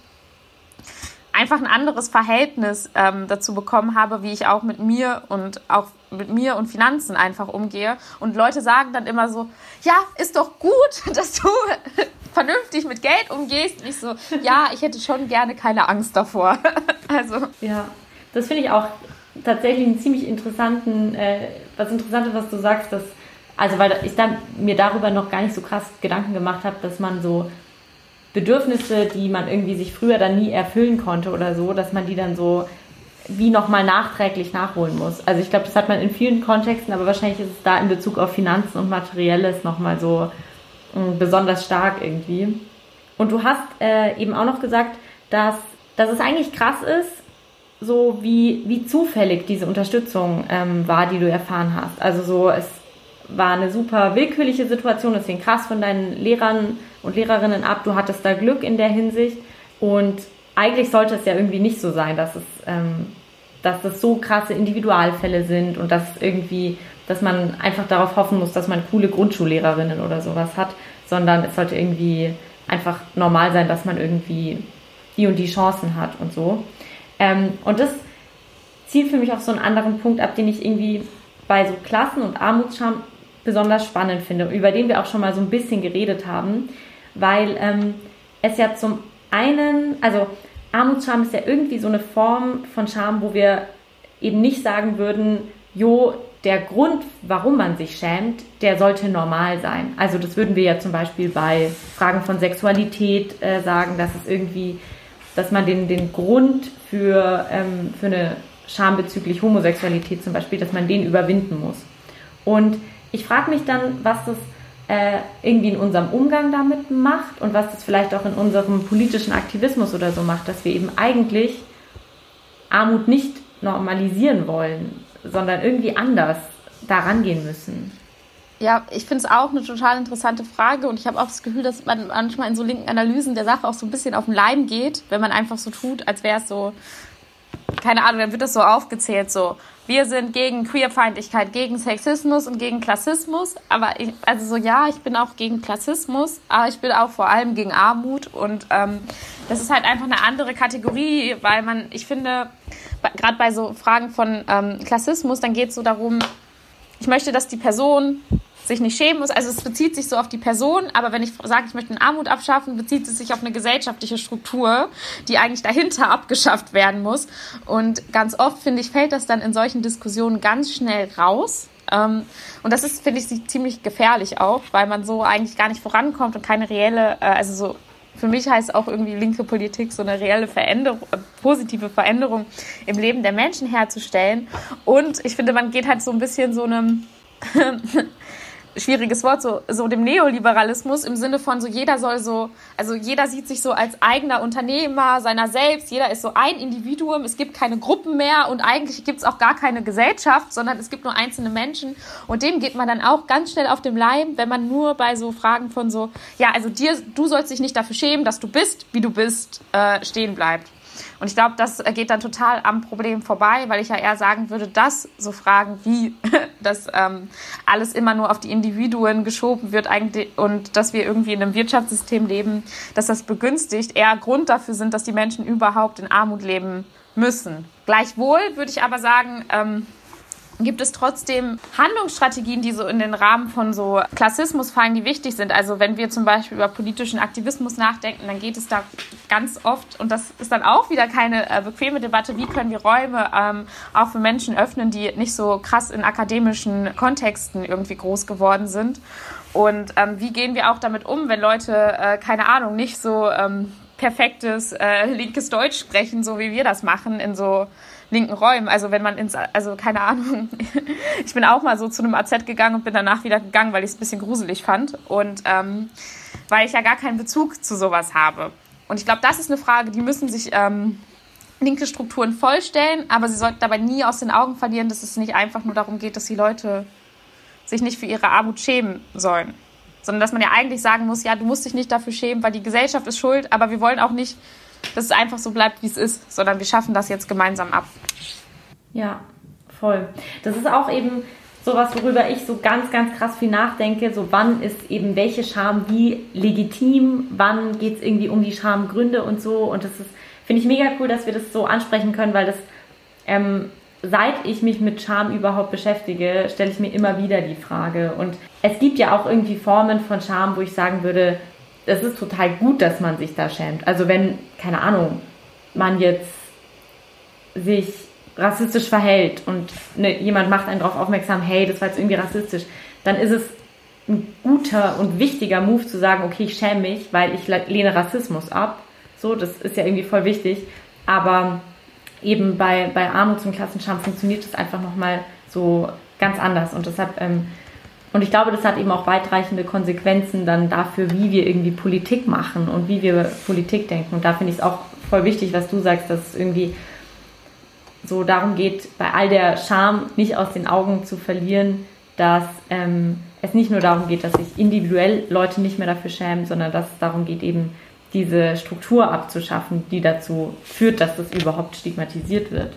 [SPEAKER 2] einfach ein anderes Verhältnis ähm, dazu bekommen habe, wie ich auch mit mir und auch mit mir und Finanzen einfach umgehe. Und Leute sagen dann immer so, ja, ist doch gut, dass du vernünftig mit Geld umgehst. Und ich so, ja, ich hätte schon gerne keine Angst davor. also.
[SPEAKER 1] Ja, das finde ich auch tatsächlich einen ziemlich interessanten, äh, was Interessantes, was du sagst, dass, also weil ich dann mir darüber noch gar nicht so krass Gedanken gemacht habe, dass man so Bedürfnisse, die man irgendwie sich früher dann nie erfüllen konnte oder so, dass man die dann so wie nochmal nachträglich nachholen muss. Also ich glaube, das hat man in vielen Kontexten, aber wahrscheinlich ist es da in Bezug auf Finanzen und Materielles nochmal so mm, besonders stark irgendwie. Und du hast äh, eben auch noch gesagt, dass, dass es eigentlich krass ist, so wie, wie zufällig diese Unterstützung ähm, war, die du erfahren hast. Also so, es war eine super willkürliche Situation, deswegen krass von deinen Lehrern und Lehrerinnen ab. Du hattest da Glück in der Hinsicht und eigentlich sollte es ja irgendwie nicht so sein, dass es, ähm, dass das so krasse Individualfälle sind und dass irgendwie, dass man einfach darauf hoffen muss, dass man coole Grundschullehrerinnen oder sowas hat, sondern es sollte irgendwie einfach normal sein, dass man irgendwie die und die Chancen hat und so. Ähm, und das zielt für mich auf so einen anderen Punkt ab, den ich irgendwie bei so Klassen- und Armutsscham besonders spannend finde, über den wir auch schon mal so ein bisschen geredet haben, weil ähm, es ja zum einen, also Armutsscham ist ja irgendwie so eine Form von Scham, wo wir eben nicht sagen würden, jo, der Grund, warum man sich schämt, der sollte normal sein. Also das würden wir ja zum Beispiel bei Fragen von Sexualität äh, sagen, dass es irgendwie, dass man den, den Grund für, ähm, für eine Scham bezüglich Homosexualität zum Beispiel, dass man den überwinden muss. Und ich frage mich dann, was das äh, irgendwie in unserem Umgang damit macht und was das vielleicht auch in unserem politischen Aktivismus oder so macht, dass wir eben eigentlich Armut nicht normalisieren wollen, sondern irgendwie anders daran gehen müssen.
[SPEAKER 2] Ja, ich finde es auch eine total interessante Frage und ich habe auch das Gefühl, dass man manchmal in so linken Analysen der Sache auch so ein bisschen auf den Leim geht, wenn man einfach so tut, als wäre es so, keine Ahnung, dann wird das so aufgezählt, so wir sind gegen Queerfeindlichkeit, gegen Sexismus und gegen Klassismus. Aber ich, also so ja, ich bin auch gegen Klassismus, aber ich bin auch vor allem gegen Armut. Und ähm, das ist halt einfach eine andere Kategorie, weil man, ich finde, gerade bei so Fragen von ähm, Klassismus, dann geht es so darum, ich möchte, dass die Person sich nicht schämen muss. Also es bezieht sich so auf die Person, aber wenn ich sage, ich möchte Armut abschaffen, bezieht es sich auf eine gesellschaftliche Struktur, die eigentlich dahinter abgeschafft werden muss. Und ganz oft, finde ich, fällt das dann in solchen Diskussionen ganz schnell raus. Ähm, und das ist, finde ich, ziemlich gefährlich auch, weil man so eigentlich gar nicht vorankommt und keine reelle, äh, also so für mich heißt auch irgendwie linke Politik so eine reelle Veränderung, positive Veränderung im Leben der Menschen herzustellen. Und ich finde, man geht halt so ein bisschen so einem schwieriges Wort, so, so dem Neoliberalismus im Sinne von so jeder soll so, also jeder sieht sich so als eigener Unternehmer seiner selbst, jeder ist so ein Individuum, es gibt keine Gruppen mehr und eigentlich gibt es auch gar keine Gesellschaft, sondern es gibt nur einzelne Menschen und dem geht man dann auch ganz schnell auf dem Leim, wenn man nur bei so Fragen von so, ja, also dir, du sollst dich nicht dafür schämen, dass du bist, wie du bist, äh, stehen bleibt. Und ich glaube, das geht dann total am Problem vorbei, weil ich ja eher sagen würde, dass so Fragen wie, dass ähm, alles immer nur auf die Individuen geschoben wird eigentlich und dass wir irgendwie in einem Wirtschaftssystem leben, dass das begünstigt, eher Grund dafür sind, dass die Menschen überhaupt in Armut leben müssen. Gleichwohl würde ich aber sagen, ähm, gibt es trotzdem Handlungsstrategien, die so in den Rahmen von so Klassismus fallen, die wichtig sind. Also wenn wir zum Beispiel über politischen Aktivismus nachdenken, dann geht es da ganz oft, und das ist dann auch wieder keine äh, bequeme Debatte, wie können wir Räume ähm, auch für Menschen öffnen, die nicht so krass in akademischen Kontexten irgendwie groß geworden sind. Und ähm, wie gehen wir auch damit um, wenn Leute, äh, keine Ahnung, nicht so ähm, perfektes äh, linkes Deutsch sprechen, so wie wir das machen, in so linken Räumen. Also wenn man ins, also keine Ahnung, ich bin auch mal so zu einem AZ gegangen und bin danach wieder gegangen, weil ich es ein bisschen gruselig fand und ähm, weil ich ja gar keinen Bezug zu sowas habe. Und ich glaube, das ist eine Frage, die müssen sich ähm, linke Strukturen vollstellen, aber sie sollten dabei nie aus den Augen verlieren, dass es nicht einfach nur darum geht, dass die Leute sich nicht für ihre Armut schämen sollen. Sondern dass man ja eigentlich sagen muss, ja, du musst dich nicht dafür schämen, weil die Gesellschaft ist schuld, aber wir wollen auch nicht dass es einfach so bleibt, wie es ist, sondern wir schaffen das jetzt gemeinsam ab.
[SPEAKER 1] Ja, voll. Das ist auch eben sowas, worüber ich so ganz, ganz krass viel nachdenke. So, wann ist eben welche Scham wie legitim? Wann geht es irgendwie um die Schamgründe und so? Und das finde ich mega cool, dass wir das so ansprechen können, weil das, ähm, seit ich mich mit Scham überhaupt beschäftige, stelle ich mir immer wieder die Frage. Und es gibt ja auch irgendwie Formen von Scham, wo ich sagen würde, es ist total gut, dass man sich da schämt. Also wenn, keine Ahnung, man jetzt sich rassistisch verhält und ne, jemand macht einen darauf aufmerksam, hey, das war jetzt irgendwie rassistisch, dann ist es ein guter und wichtiger Move zu sagen, okay, ich schäme mich, weil ich lehne Rassismus ab. So, das ist ja irgendwie voll wichtig. Aber eben bei, bei Armuts- und Klassenscham funktioniert das einfach nochmal so ganz anders. Und deshalb ähm, und ich glaube, das hat eben auch weitreichende Konsequenzen dann dafür, wie wir irgendwie Politik machen und wie wir Politik denken. Und da finde ich es auch voll wichtig, was du sagst, dass es irgendwie so darum geht, bei all der Scham nicht aus den Augen zu verlieren, dass ähm, es nicht nur darum geht, dass sich individuell Leute nicht mehr dafür schämen, sondern dass es darum geht, eben diese Struktur abzuschaffen, die dazu führt, dass das überhaupt stigmatisiert wird.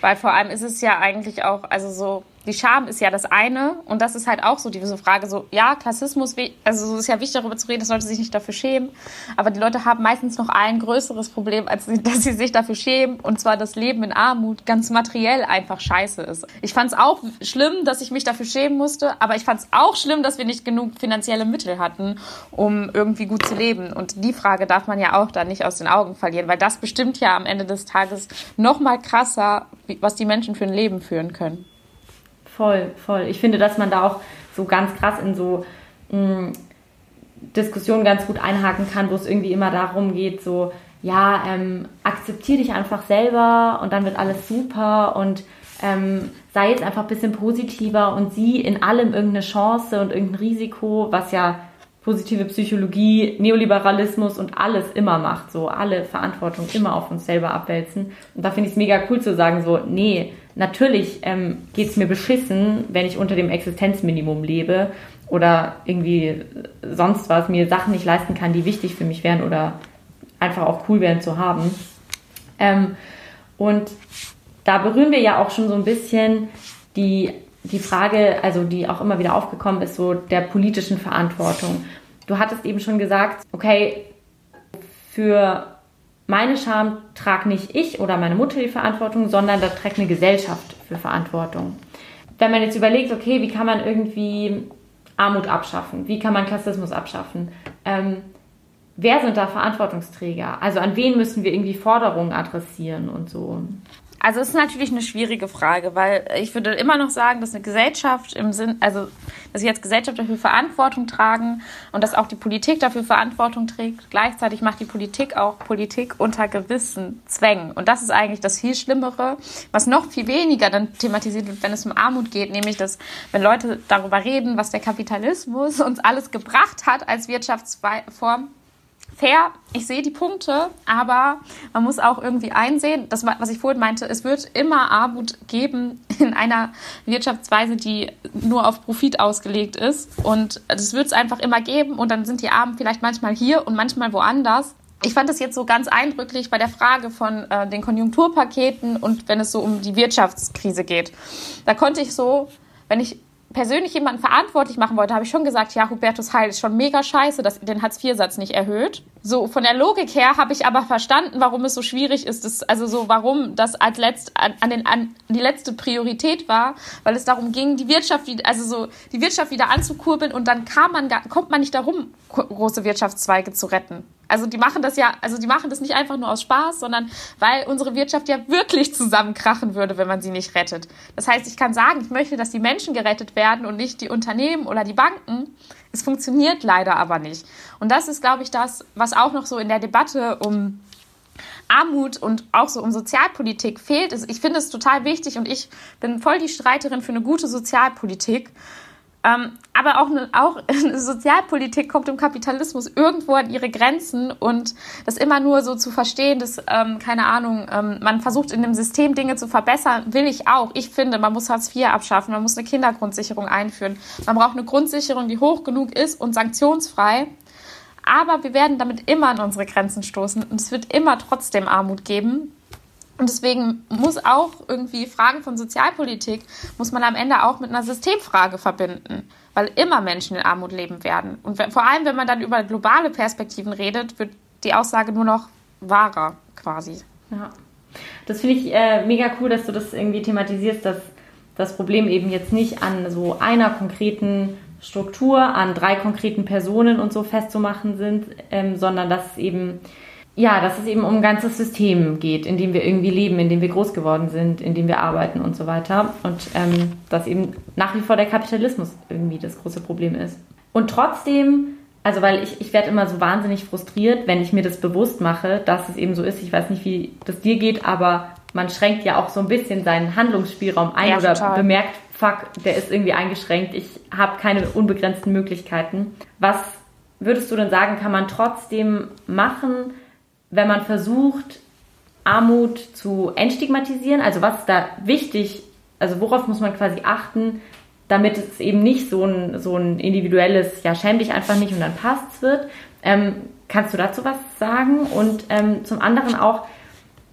[SPEAKER 2] Weil vor allem ist es ja eigentlich auch, also so die Scham ist ja das eine und das ist halt auch so diese Frage so, ja, Klassismus, also es ist ja wichtig darüber zu reden, dass Leute sich nicht dafür schämen, aber die Leute haben meistens noch ein größeres Problem, als dass sie sich dafür schämen und zwar das Leben in Armut ganz materiell einfach scheiße ist. Ich fand es auch schlimm, dass ich mich dafür schämen musste, aber ich fand es auch schlimm, dass wir nicht genug finanzielle Mittel hatten, um irgendwie gut zu leben und die Frage darf man ja auch da nicht aus den Augen verlieren, weil das bestimmt ja am Ende des Tages noch mal krasser, was die Menschen für ein Leben führen können.
[SPEAKER 1] Voll, voll. Ich finde, dass man da auch so ganz krass in so mh, mm, Diskussionen ganz gut einhaken kann, wo es irgendwie immer darum geht, so, ja, ähm, akzeptiere dich einfach selber und dann wird alles super und ähm, sei jetzt einfach ein bisschen positiver und sieh in allem irgendeine Chance und irgendein Risiko, was ja positive Psychologie, Neoliberalismus und alles immer macht, so alle Verantwortung immer auf uns selber abwälzen. Und da finde ich es mega cool zu sagen, so, nee, natürlich ähm, geht es mir beschissen, wenn ich unter dem Existenzminimum lebe oder irgendwie sonst was, mir Sachen nicht leisten kann, die wichtig für mich wären oder einfach auch cool wären zu haben. Ähm, und da berühren wir ja auch schon so ein bisschen die, die Frage, also die auch immer wieder aufgekommen ist, so der politischen Verantwortung. Du hattest eben schon gesagt, okay, für meine Scham trage nicht ich oder meine Mutter die Verantwortung, sondern da trägt eine Gesellschaft für Verantwortung. Wenn man jetzt überlegt, okay, wie kann man irgendwie Armut abschaffen? Wie kann man Klassismus abschaffen? Ähm, wer sind da Verantwortungsträger? Also an wen müssen wir irgendwie Forderungen adressieren und so?
[SPEAKER 2] Also es ist natürlich eine schwierige Frage, weil ich würde immer noch sagen, dass eine Gesellschaft im Sinn, also dass jetzt Gesellschaft dafür Verantwortung tragen und dass auch die Politik dafür Verantwortung trägt. Gleichzeitig macht die Politik auch Politik unter gewissen Zwängen. Und das ist eigentlich das viel Schlimmere, was noch viel weniger dann thematisiert wird, wenn es um Armut geht, nämlich dass, wenn Leute darüber reden, was der Kapitalismus uns alles gebracht hat als Wirtschaftsform, fair, ich sehe die Punkte, aber man muss auch irgendwie einsehen, das, was ich vorhin meinte, es wird immer Armut geben in einer Wirtschaftsweise, die nur auf Profit ausgelegt ist. Und das wird es einfach immer geben und dann sind die Armen vielleicht manchmal hier und manchmal woanders. Ich fand das jetzt so ganz eindrücklich bei der Frage von äh, den Konjunkturpaketen und wenn es so um die Wirtschaftskrise geht. Da konnte ich so, wenn ich persönlich jemanden verantwortlich machen wollte, habe ich schon gesagt, ja, Hubertus Heil ist schon mega scheiße, dass den Hartz-IV-Satz nicht erhöht. So, von der Logik her habe ich aber verstanden, warum es so schwierig ist, dass, also so, warum das als letzt, an, an, den, an die letzte Priorität war, weil es darum ging, die Wirtschaft, also so, die Wirtschaft wieder anzukurbeln und dann kam man, kommt man nicht darum, große Wirtschaftszweige zu retten. Also die machen das ja, also die machen das nicht einfach nur aus Spaß, sondern weil unsere Wirtschaft ja wirklich zusammenkrachen würde, wenn man sie nicht rettet. Das heißt, ich kann sagen, ich möchte, dass die Menschen gerettet werden und nicht die Unternehmen oder die Banken. Es funktioniert leider aber nicht. Und das ist, glaube ich, das, was auch noch so in der Debatte um Armut und auch so um Sozialpolitik fehlt. Ich finde es total wichtig und ich bin voll die Streiterin für eine gute Sozialpolitik. Ähm, aber auch eine, auch eine Sozialpolitik kommt im Kapitalismus irgendwo an ihre Grenzen und das immer nur so zu verstehen, dass, ähm, keine Ahnung, ähm, man versucht in dem System Dinge zu verbessern, will ich auch. Ich finde, man muss Hartz IV abschaffen, man muss eine Kindergrundsicherung einführen. Man braucht eine Grundsicherung, die hoch genug ist und sanktionsfrei. Aber wir werden damit immer an unsere Grenzen stoßen und es wird immer trotzdem Armut geben. Und deswegen muss auch irgendwie Fragen von Sozialpolitik, muss man am Ende auch mit einer Systemfrage verbinden, weil immer Menschen in Armut leben werden. Und vor allem, wenn man dann über globale Perspektiven redet, wird die Aussage nur noch wahrer quasi.
[SPEAKER 1] Ja. Das finde ich äh, mega cool, dass du das irgendwie thematisierst, dass das Problem eben jetzt nicht an so einer konkreten Struktur, an drei konkreten Personen und so festzumachen sind, ähm, sondern dass es eben ja, dass es eben um ein ganzes System geht, in dem wir irgendwie leben, in dem wir groß geworden sind, in dem wir arbeiten und so weiter. Und ähm, dass eben nach wie vor der Kapitalismus irgendwie das große Problem ist. Und trotzdem, also weil ich, ich werde immer so wahnsinnig frustriert, wenn ich mir das bewusst mache, dass es eben so ist. Ich weiß nicht, wie das dir geht, aber man schränkt ja auch so ein bisschen seinen Handlungsspielraum ein ja, oder total. bemerkt, fuck, der ist irgendwie eingeschränkt, ich habe keine unbegrenzten Möglichkeiten. Was würdest du denn sagen, kann man trotzdem machen, wenn man versucht, Armut zu entstigmatisieren? Also was ist da wichtig? Also worauf muss man quasi achten, damit es eben nicht so ein, so ein individuelles, ja, schäm dich einfach nicht und dann passt's wird? Ähm, kannst du dazu was sagen? Und ähm, zum anderen auch,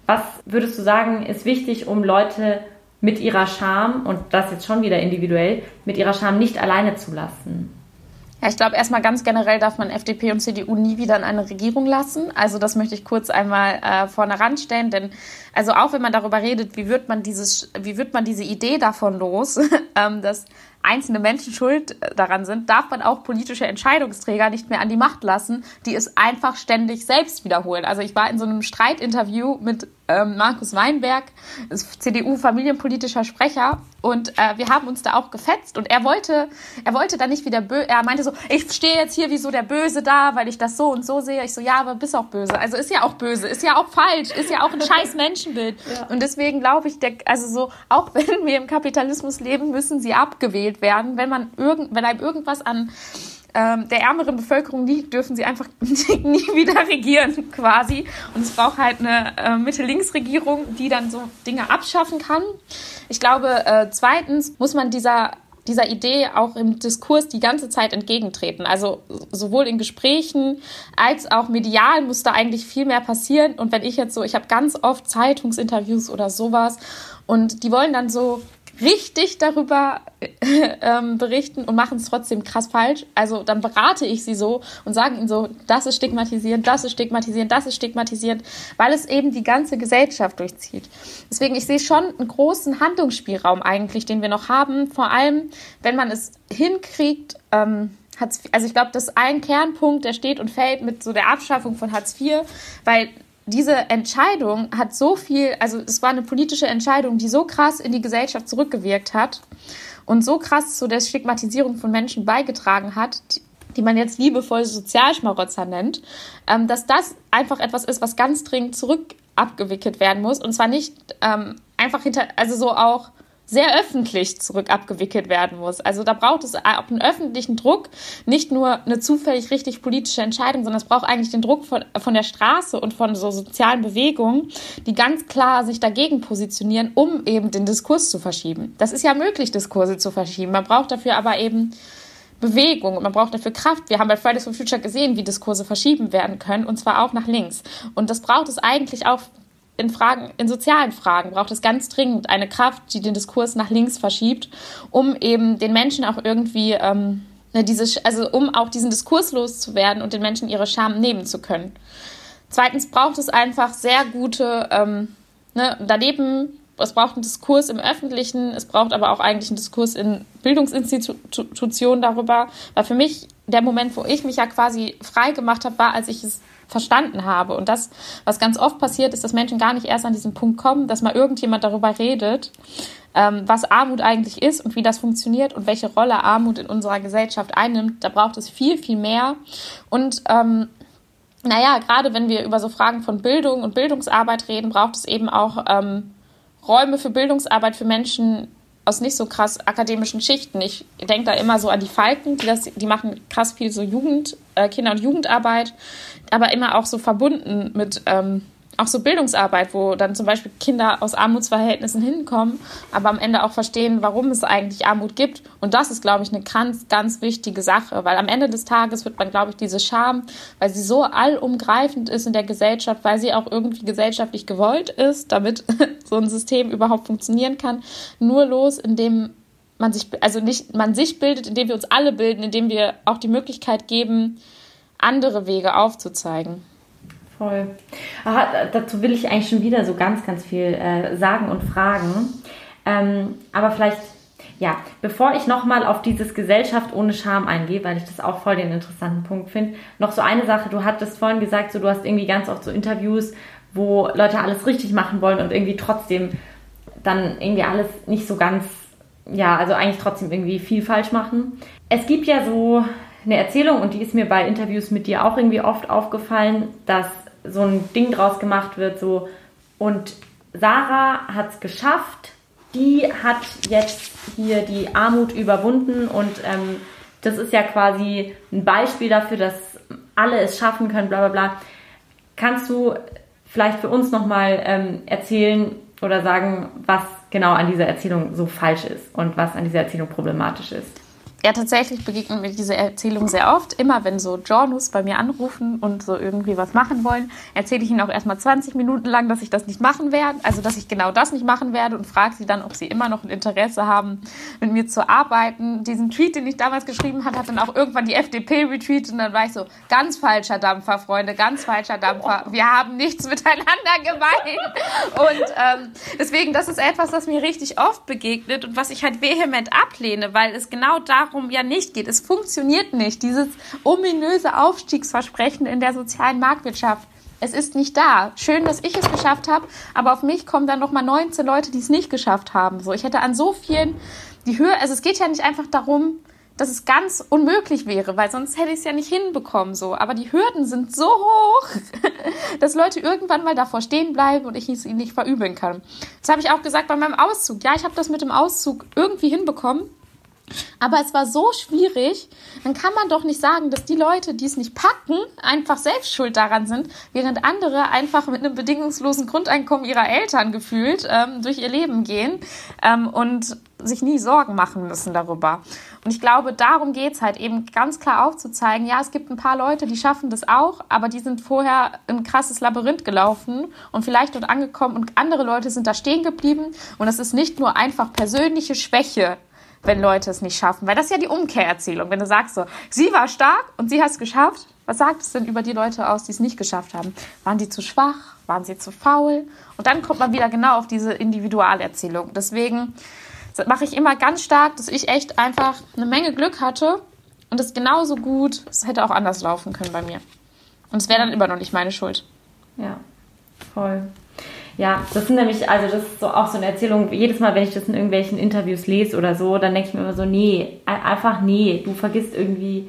[SPEAKER 1] was würdest du sagen, ist wichtig, um Leute mit ihrer Scham, und das jetzt schon wieder individuell, mit ihrer Scham nicht alleine zu lassen?
[SPEAKER 2] Ja, ich glaube, erstmal ganz generell darf man FDP und CDU nie wieder in eine Regierung lassen. Also das möchte ich kurz einmal äh, vorne ranstellen, denn also auch wenn man darüber redet, wie wird man dieses, wie wird man diese Idee davon los, ähm, dass einzelne Menschen schuld äh, daran sind, darf man auch politische Entscheidungsträger nicht mehr an die Macht lassen, die es einfach ständig selbst wiederholen. Also ich war in so einem Streitinterview mit ähm, Markus Weinberg, CDU-familienpolitischer Sprecher, und äh, wir haben uns da auch gefetzt. Und er wollte, er wollte da nicht wieder böse. Er meinte so, ich stehe jetzt hier wie so der Böse da, weil ich das so und so sehe. Ich so, ja, aber bist auch böse. Also ist ja auch böse, ist ja auch falsch, ist ja auch ein scheiß Menschenbild. Ja. Und deswegen glaube ich, der, also so, auch wenn wir im Kapitalismus leben, müssen sie abgewählt werden. Wenn man irgend, wenn einem irgendwas an ähm, der ärmeren Bevölkerung liegt, dürfen sie einfach nie wieder regieren, quasi. Und es braucht halt eine äh, Mitte-Links-Regierung, die dann so Dinge abschaffen kann. Ich glaube, äh, zweitens muss man dieser dieser Idee auch im Diskurs die ganze Zeit entgegentreten. Also sowohl in Gesprächen als auch medial muss da eigentlich viel mehr passieren. Und wenn ich jetzt so, ich habe ganz oft Zeitungsinterviews oder sowas und die wollen dann so richtig darüber ähm, berichten und machen es trotzdem krass falsch. Also dann berate ich sie so und sage ihnen so, das ist stigmatisierend, das ist stigmatisierend, das ist stigmatisierend, weil es eben die ganze Gesellschaft durchzieht. Deswegen, ich sehe schon einen großen Handlungsspielraum eigentlich, den wir noch haben, vor allem, wenn man es hinkriegt, ähm, also ich glaube, das ist ein Kernpunkt, der steht und fällt mit so der Abschaffung von Hartz IV, weil diese Entscheidung hat so viel, also es war eine politische Entscheidung, die so krass in die Gesellschaft zurückgewirkt hat und so krass zu der Stigmatisierung von Menschen beigetragen hat, die, die man jetzt liebevoll Sozialschmarotzer nennt, ähm, dass das einfach etwas ist, was ganz dringend zurück abgewickelt werden muss. Und zwar nicht ähm, einfach hinter, also so auch sehr öffentlich zurück abgewickelt werden muss. Also da braucht es auch einen öffentlichen Druck, nicht nur eine zufällig richtig politische Entscheidung, sondern es braucht eigentlich den Druck von, von der Straße und von so sozialen Bewegungen, die ganz klar sich dagegen positionieren, um eben den Diskurs zu verschieben. Das ist ja möglich, Diskurse zu verschieben. Man braucht dafür aber eben Bewegung und man braucht dafür Kraft. Wir haben bei Fridays for Future gesehen, wie Diskurse verschieben werden können und zwar auch nach links. Und das braucht es eigentlich auch in Fragen, in sozialen Fragen braucht es ganz dringend eine Kraft, die den Diskurs nach links verschiebt, um eben den Menschen auch irgendwie ähm, ne, diese, also um auch diesen Diskurs loszuwerden und den Menschen ihre Scham nehmen zu können. Zweitens braucht es einfach sehr gute, ähm, ne, daneben, es braucht einen Diskurs im Öffentlichen, es braucht aber auch eigentlich einen Diskurs in Bildungsinstitutionen darüber, weil für mich der Moment, wo ich mich ja quasi frei gemacht habe, war, als ich es verstanden habe. Und das, was ganz oft passiert, ist, dass Menschen gar nicht erst an diesen Punkt kommen, dass mal irgendjemand darüber redet, ähm, was Armut eigentlich ist und wie das funktioniert und welche Rolle Armut in unserer Gesellschaft einnimmt. Da braucht es viel, viel mehr. Und ähm, naja, gerade wenn wir über so Fragen von Bildung und Bildungsarbeit reden, braucht es eben auch ähm, Räume für Bildungsarbeit für Menschen aus nicht so krass akademischen Schichten. Ich denke da immer so an die Falken, die, das, die machen krass viel so Jugend, äh, Kinder- und Jugendarbeit, aber immer auch so verbunden mit ähm, auch so Bildungsarbeit, wo dann zum Beispiel Kinder aus Armutsverhältnissen hinkommen, aber am Ende auch verstehen, warum es eigentlich Armut gibt. Und das ist, glaube ich, eine ganz, ganz wichtige Sache, weil am Ende des Tages wird man, glaube ich, diese Scham, weil sie so allumgreifend ist in der Gesellschaft, weil sie auch irgendwie gesellschaftlich gewollt ist, damit so ein System überhaupt funktionieren kann, nur los, indem man sich, also nicht man sich bildet, indem wir uns alle bilden, indem wir auch die Möglichkeit geben, andere Wege aufzuzeigen.
[SPEAKER 1] Voll. Aha, dazu will ich eigentlich schon wieder so ganz, ganz viel äh, sagen und fragen. Ähm, aber vielleicht, ja, bevor ich nochmal auf dieses Gesellschaft ohne Scham eingehe, weil ich das auch voll den interessanten Punkt finde, noch so eine Sache. Du hattest vorhin gesagt, so, du hast irgendwie ganz oft so Interviews, wo Leute alles richtig machen wollen und irgendwie trotzdem dann irgendwie alles nicht so ganz, ja, also eigentlich trotzdem irgendwie viel falsch machen. Es gibt ja so eine Erzählung und die ist mir bei Interviews mit dir auch irgendwie oft aufgefallen, dass so ein Ding draus gemacht wird, so und Sarah hat es geschafft, die hat jetzt hier die Armut überwunden und ähm, das ist ja quasi ein Beispiel dafür, dass alle es schaffen können, bla bla bla. Kannst du vielleicht für uns nochmal ähm, erzählen oder sagen, was genau an dieser Erzählung so falsch ist und was an dieser Erzählung problematisch ist?
[SPEAKER 2] Ja, tatsächlich begegnet mir diese Erzählung sehr oft. Immer wenn so Journals bei mir anrufen und so irgendwie was machen wollen, erzähle ich ihnen auch erstmal 20 Minuten lang, dass ich das nicht machen werde, also dass ich genau das nicht machen werde und frage sie dann, ob sie immer noch ein Interesse haben, mit mir zu arbeiten. Diesen Tweet, den ich damals geschrieben habe, hat dann auch irgendwann die FDP retweetet und dann war ich so, ganz falscher Dampfer, Freunde, ganz falscher Dampfer. Wir haben nichts miteinander gemeint. Und ähm, deswegen, das ist etwas, was mir richtig oft begegnet und was ich halt vehement ablehne, weil es genau darum darum ja nicht geht. Es funktioniert nicht. Dieses ominöse Aufstiegsversprechen in der sozialen Marktwirtschaft. Es ist nicht da. Schön, dass ich es geschafft habe, aber auf mich kommen dann noch mal 19 Leute, die es nicht geschafft haben. So, ich hätte an so vielen die Höhe, also es geht ja nicht einfach darum, dass es ganz unmöglich wäre, weil sonst hätte ich es ja nicht hinbekommen so. Aber die Hürden sind so hoch, dass Leute irgendwann mal davor stehen bleiben und ich es ihnen nicht verübeln kann. Das habe ich auch gesagt bei meinem Auszug. Ja, ich habe das mit dem Auszug irgendwie hinbekommen. Aber es war so schwierig, dann kann man doch nicht sagen, dass die Leute, die es nicht packen, einfach selbst schuld daran sind, während andere einfach mit einem bedingungslosen Grundeinkommen ihrer Eltern gefühlt ähm, durch ihr Leben gehen ähm, und sich nie Sorgen machen müssen darüber. Und ich glaube, darum geht's halt eben ganz klar aufzuzeigen, ja, es gibt ein paar Leute, die schaffen das auch, aber die sind vorher ein krasses Labyrinth gelaufen und vielleicht dort angekommen und andere Leute sind da stehen geblieben. Und es ist nicht nur einfach persönliche Schwäche, wenn Leute es nicht schaffen. Weil das ist ja die Umkehrerzählung. Wenn du sagst so, sie war stark und sie hat es geschafft, was sagt es denn über die Leute aus, die es nicht geschafft haben? Waren die zu schwach? Waren sie zu faul? Und dann kommt man wieder genau auf diese Individualerzählung. Deswegen mache ich immer ganz stark, dass ich echt einfach eine Menge Glück hatte und es genauso gut, es hätte auch anders laufen können bei mir. Und es wäre dann immer noch nicht meine Schuld.
[SPEAKER 1] Ja. Voll. Ja, das sind nämlich, also das ist so auch so eine Erzählung, jedes Mal, wenn ich das in irgendwelchen Interviews lese oder so, dann denke ich mir immer so, nee, einfach nee, du vergisst irgendwie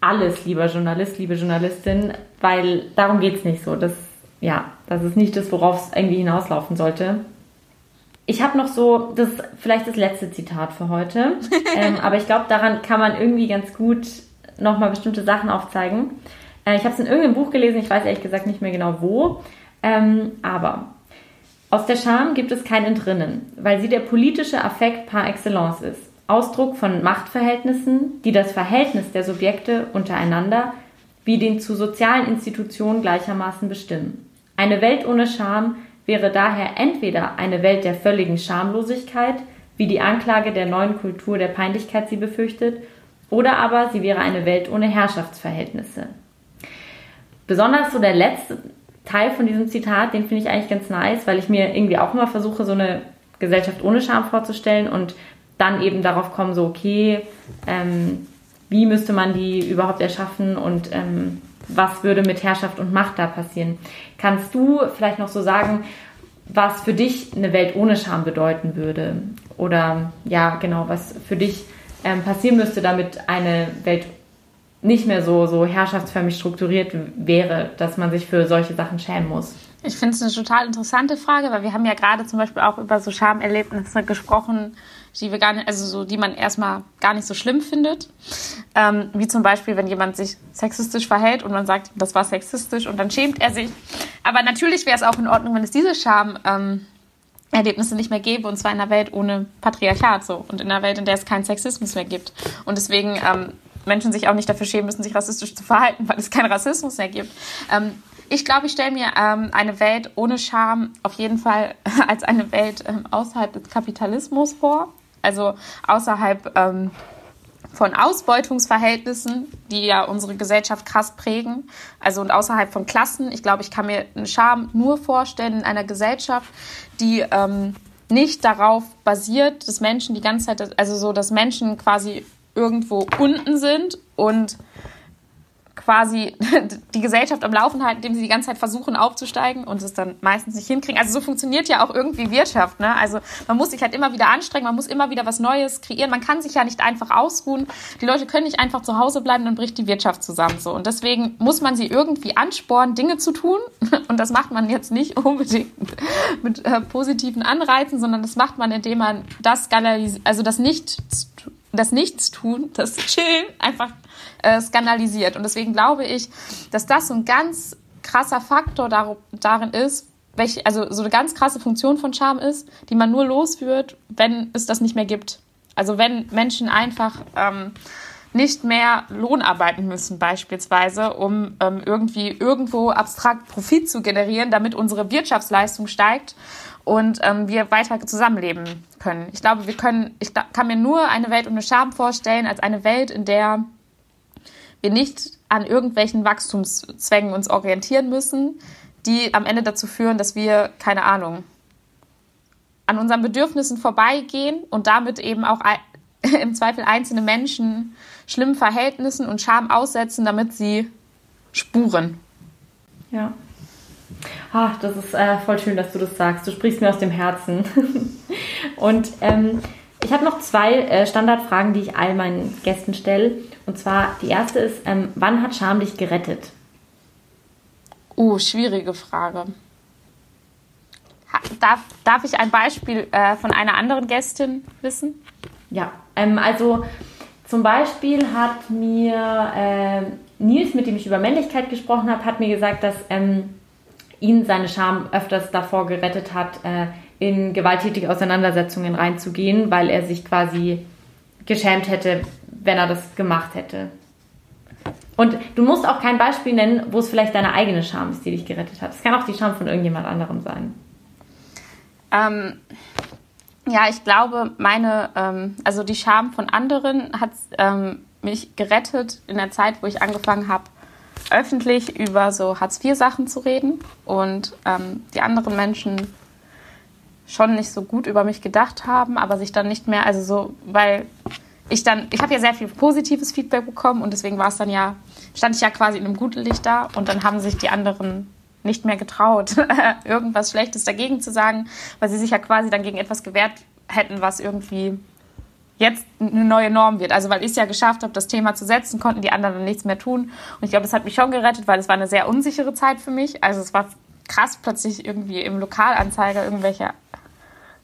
[SPEAKER 1] alles, lieber Journalist, liebe Journalistin, weil darum geht es nicht so. Das, ja, das ist nicht das, worauf es irgendwie hinauslaufen sollte. Ich habe noch so, das ist vielleicht das letzte Zitat für heute, ähm, aber ich glaube, daran kann man irgendwie ganz gut nochmal bestimmte Sachen aufzeigen. Äh, ich habe es in irgendeinem Buch gelesen, ich weiß ehrlich gesagt nicht mehr genau wo, ähm, aber aus der Scham gibt es kein Entrinnen, weil sie der politische Affekt par excellence ist. Ausdruck von Machtverhältnissen, die das Verhältnis der Subjekte untereinander wie den zu sozialen Institutionen gleichermaßen bestimmen. Eine Welt ohne Scham wäre daher entweder eine Welt der völligen Schamlosigkeit, wie die Anklage der neuen Kultur der Peinlichkeit sie befürchtet, oder aber sie wäre eine Welt ohne Herrschaftsverhältnisse. Besonders so der letzte Teil von diesem Zitat, den finde ich eigentlich ganz nice, weil ich mir irgendwie auch immer versuche, so eine Gesellschaft ohne Scham vorzustellen und dann eben darauf kommen, so, okay, ähm, wie müsste man die überhaupt erschaffen und ähm, was würde mit Herrschaft und Macht da passieren? Kannst du vielleicht noch so sagen, was für dich eine Welt ohne Scham bedeuten würde? Oder ja, genau, was für dich ähm, passieren müsste, damit eine Welt nicht mehr so, so herrschaftsförmig strukturiert wäre, dass man sich für solche Sachen schämen muss?
[SPEAKER 2] Ich finde es eine total interessante Frage, weil wir haben ja gerade zum Beispiel auch über so Schamerlebnisse gesprochen, die wir gar nicht, also so, die man erstmal gar nicht so schlimm findet. Ähm, wie zum Beispiel, wenn jemand sich sexistisch verhält und man sagt, das war sexistisch und dann schämt er sich. Aber natürlich wäre es auch in Ordnung, wenn es diese Scham ähm, Erlebnisse nicht mehr gäbe, und zwar in einer Welt ohne Patriarchat so und in einer Welt, in der es keinen Sexismus mehr gibt. Und deswegen ähm, Menschen sich auch nicht dafür schämen müssen, sich rassistisch zu verhalten, weil es keinen Rassismus mehr gibt. Ähm, ich glaube, ich stelle mir ähm, eine Welt ohne Scham auf jeden Fall als eine Welt ähm, außerhalb des Kapitalismus vor also außerhalb ähm, von Ausbeutungsverhältnissen, die ja unsere Gesellschaft krass prägen, also und außerhalb von Klassen. Ich glaube, ich kann mir einen Charme nur vorstellen in einer Gesellschaft, die ähm, nicht darauf basiert, dass Menschen die ganze Zeit, also so, dass Menschen quasi irgendwo unten sind und quasi die Gesellschaft am Laufen halten, indem sie die ganze Zeit versuchen aufzusteigen und es dann meistens nicht hinkriegen. Also so funktioniert ja auch irgendwie Wirtschaft. Ne? Also man muss sich halt immer wieder anstrengen, man muss immer wieder was Neues kreieren. Man kann sich ja nicht einfach ausruhen. Die Leute können nicht einfach zu Hause bleiben, dann bricht die Wirtschaft zusammen. So und deswegen muss man sie irgendwie anspornen, Dinge zu tun. Und das macht man jetzt nicht unbedingt mit äh, positiven Anreizen, sondern das macht man, indem man das also das nicht das Nichtstun, das Chillen einfach äh, skandalisiert. Und deswegen glaube ich, dass das so ein ganz krasser Faktor dar darin ist, welche, also so eine ganz krasse Funktion von Charme ist, die man nur losführt, wenn es das nicht mehr gibt. Also wenn Menschen einfach ähm, nicht mehr Lohn arbeiten müssen beispielsweise, um ähm, irgendwie irgendwo abstrakt Profit zu generieren, damit unsere Wirtschaftsleistung steigt und ähm, wir weiter zusammenleben können. Ich glaube, wir können, ich kann mir nur eine Welt ohne Scham vorstellen als eine Welt, in der wir nicht an irgendwelchen Wachstumszwängen uns orientieren müssen, die am Ende dazu führen, dass wir, keine Ahnung, an unseren Bedürfnissen vorbeigehen und damit eben auch im Zweifel einzelne Menschen schlimmen Verhältnissen und Scham aussetzen, damit sie spuren.
[SPEAKER 1] Ja. Ach, das ist äh, voll schön, dass du das sagst. Du sprichst mir aus dem Herzen. und ähm, ich habe noch zwei äh, Standardfragen, die ich all meinen Gästen stelle. Und zwar, die erste ist, ähm, wann hat Scham dich gerettet?
[SPEAKER 2] Uh, schwierige Frage. Ha, darf, darf ich ein Beispiel äh, von einer anderen Gästin wissen?
[SPEAKER 1] Ja, ähm, also zum Beispiel hat mir äh, Nils, mit dem ich über Männlichkeit gesprochen habe, hat mir gesagt, dass ähm, ihn seine Scham öfters davor gerettet hat, äh, in gewalttätige Auseinandersetzungen reinzugehen, weil er sich quasi geschämt hätte, wenn er das gemacht hätte. Und du musst auch kein Beispiel nennen, wo es vielleicht deine eigene Scham ist, die dich gerettet hat. Es kann auch die Scham von irgendjemand anderem sein.
[SPEAKER 2] Ähm, ja, ich glaube, meine, ähm, also die Scham von anderen hat ähm, mich gerettet in der Zeit, wo ich angefangen habe, öffentlich über so Hartz-IV-Sachen zu reden. Und ähm, die anderen Menschen schon nicht so gut über mich gedacht haben, aber sich dann nicht mehr, also so, weil ich dann, ich habe ja sehr viel positives Feedback bekommen und deswegen war es dann ja, stand ich ja quasi in einem guten Licht da und dann haben sich die anderen nicht mehr getraut, irgendwas Schlechtes dagegen zu sagen, weil sie sich ja quasi dann gegen etwas gewehrt hätten, was irgendwie jetzt eine neue Norm wird. Also weil ich es ja geschafft habe, das Thema zu setzen, konnten die anderen dann nichts mehr tun. Und ich glaube, es hat mich schon gerettet, weil es war eine sehr unsichere Zeit für mich. Also es war krass, plötzlich irgendwie im Lokalanzeiger irgendwelche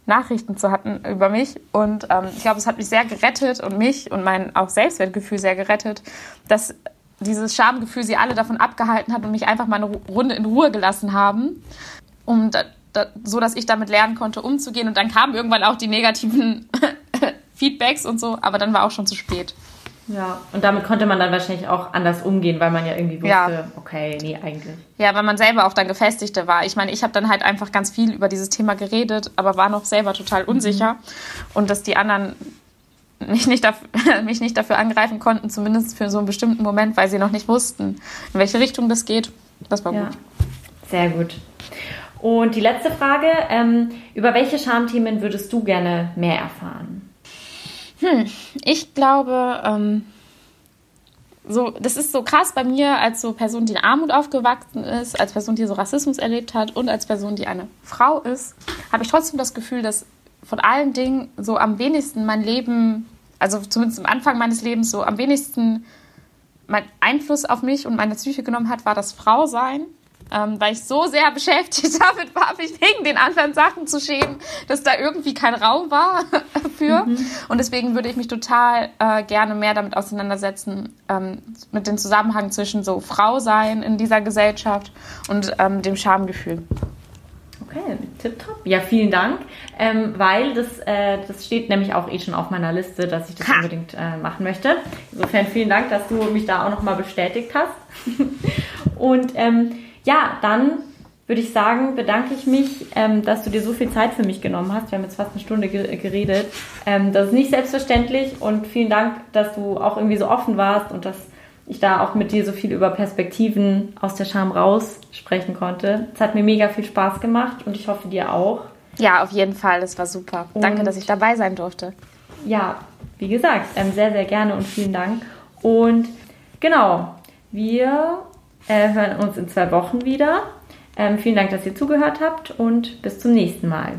[SPEAKER 2] Nachrichten zu hatten über mich. Und ähm, ich glaube, es hat mich sehr gerettet und mich und mein auch Selbstwertgefühl sehr gerettet, dass dieses Schamgefühl sie alle davon abgehalten hat und mich einfach mal eine Runde in Ruhe gelassen haben. Um da, da, so dass ich damit lernen konnte, umzugehen. Und dann kamen irgendwann auch die negativen Feedbacks und so, aber dann war auch schon zu spät.
[SPEAKER 1] Ja, und damit konnte man dann wahrscheinlich auch anders umgehen, weil man ja irgendwie wusste, ja. okay, nee, eigentlich.
[SPEAKER 2] Ja, weil man selber auch dann gefestigter war. Ich meine, ich habe dann halt einfach ganz viel über dieses Thema geredet, aber war noch selber total mhm. unsicher. Mhm. Und dass die anderen mich nicht, dafür, mich nicht dafür angreifen konnten, zumindest für so einen bestimmten Moment, weil sie noch nicht wussten, in welche Richtung das geht. Das war ja. gut.
[SPEAKER 1] Sehr gut. Und die letzte Frage, ähm, über welche Schamthemen würdest du gerne mehr erfahren?
[SPEAKER 2] Hm, ich glaube, ähm, so, das ist so krass bei mir als so Person, die in Armut aufgewachsen ist, als Person, die so Rassismus erlebt hat und als Person, die eine Frau ist, habe ich trotzdem das Gefühl, dass von allen Dingen so am wenigsten mein Leben, also zumindest am Anfang meines Lebens, so am wenigsten mein Einfluss auf mich und meine Psyche genommen hat, war das Frausein ähm, weil ich so sehr beschäftigt damit war, mich wegen den anderen Sachen zu schämen, dass da irgendwie kein Raum war für. Mhm. Und deswegen würde ich mich total äh, gerne mehr damit auseinandersetzen, ähm, mit dem Zusammenhang zwischen so Frau sein in dieser Gesellschaft und ähm, dem Schamgefühl.
[SPEAKER 1] Okay, tipptopp. Ja, vielen Dank, ähm, weil das, äh, das steht nämlich auch eh schon auf meiner Liste, dass ich das ha. unbedingt äh, machen möchte. Insofern vielen Dank, dass du mich da auch nochmal bestätigt hast. Und ähm, ja, dann würde ich sagen, bedanke ich mich, ähm, dass du dir so viel Zeit für mich genommen hast. Wir haben jetzt fast eine Stunde geredet. Ähm, das ist nicht selbstverständlich und vielen Dank, dass du auch irgendwie so offen warst und dass ich da auch mit dir so viel über Perspektiven aus der Scham raus sprechen konnte. Es hat mir mega viel Spaß gemacht und ich hoffe dir auch.
[SPEAKER 2] Ja, auf jeden Fall. Das war super. Und Danke, dass ich dabei sein durfte.
[SPEAKER 1] Ja, wie gesagt, ähm, sehr, sehr gerne und vielen Dank. Und genau, wir äh, hören uns in zwei Wochen wieder. Ähm, vielen Dank, dass ihr zugehört habt und bis zum nächsten Mal.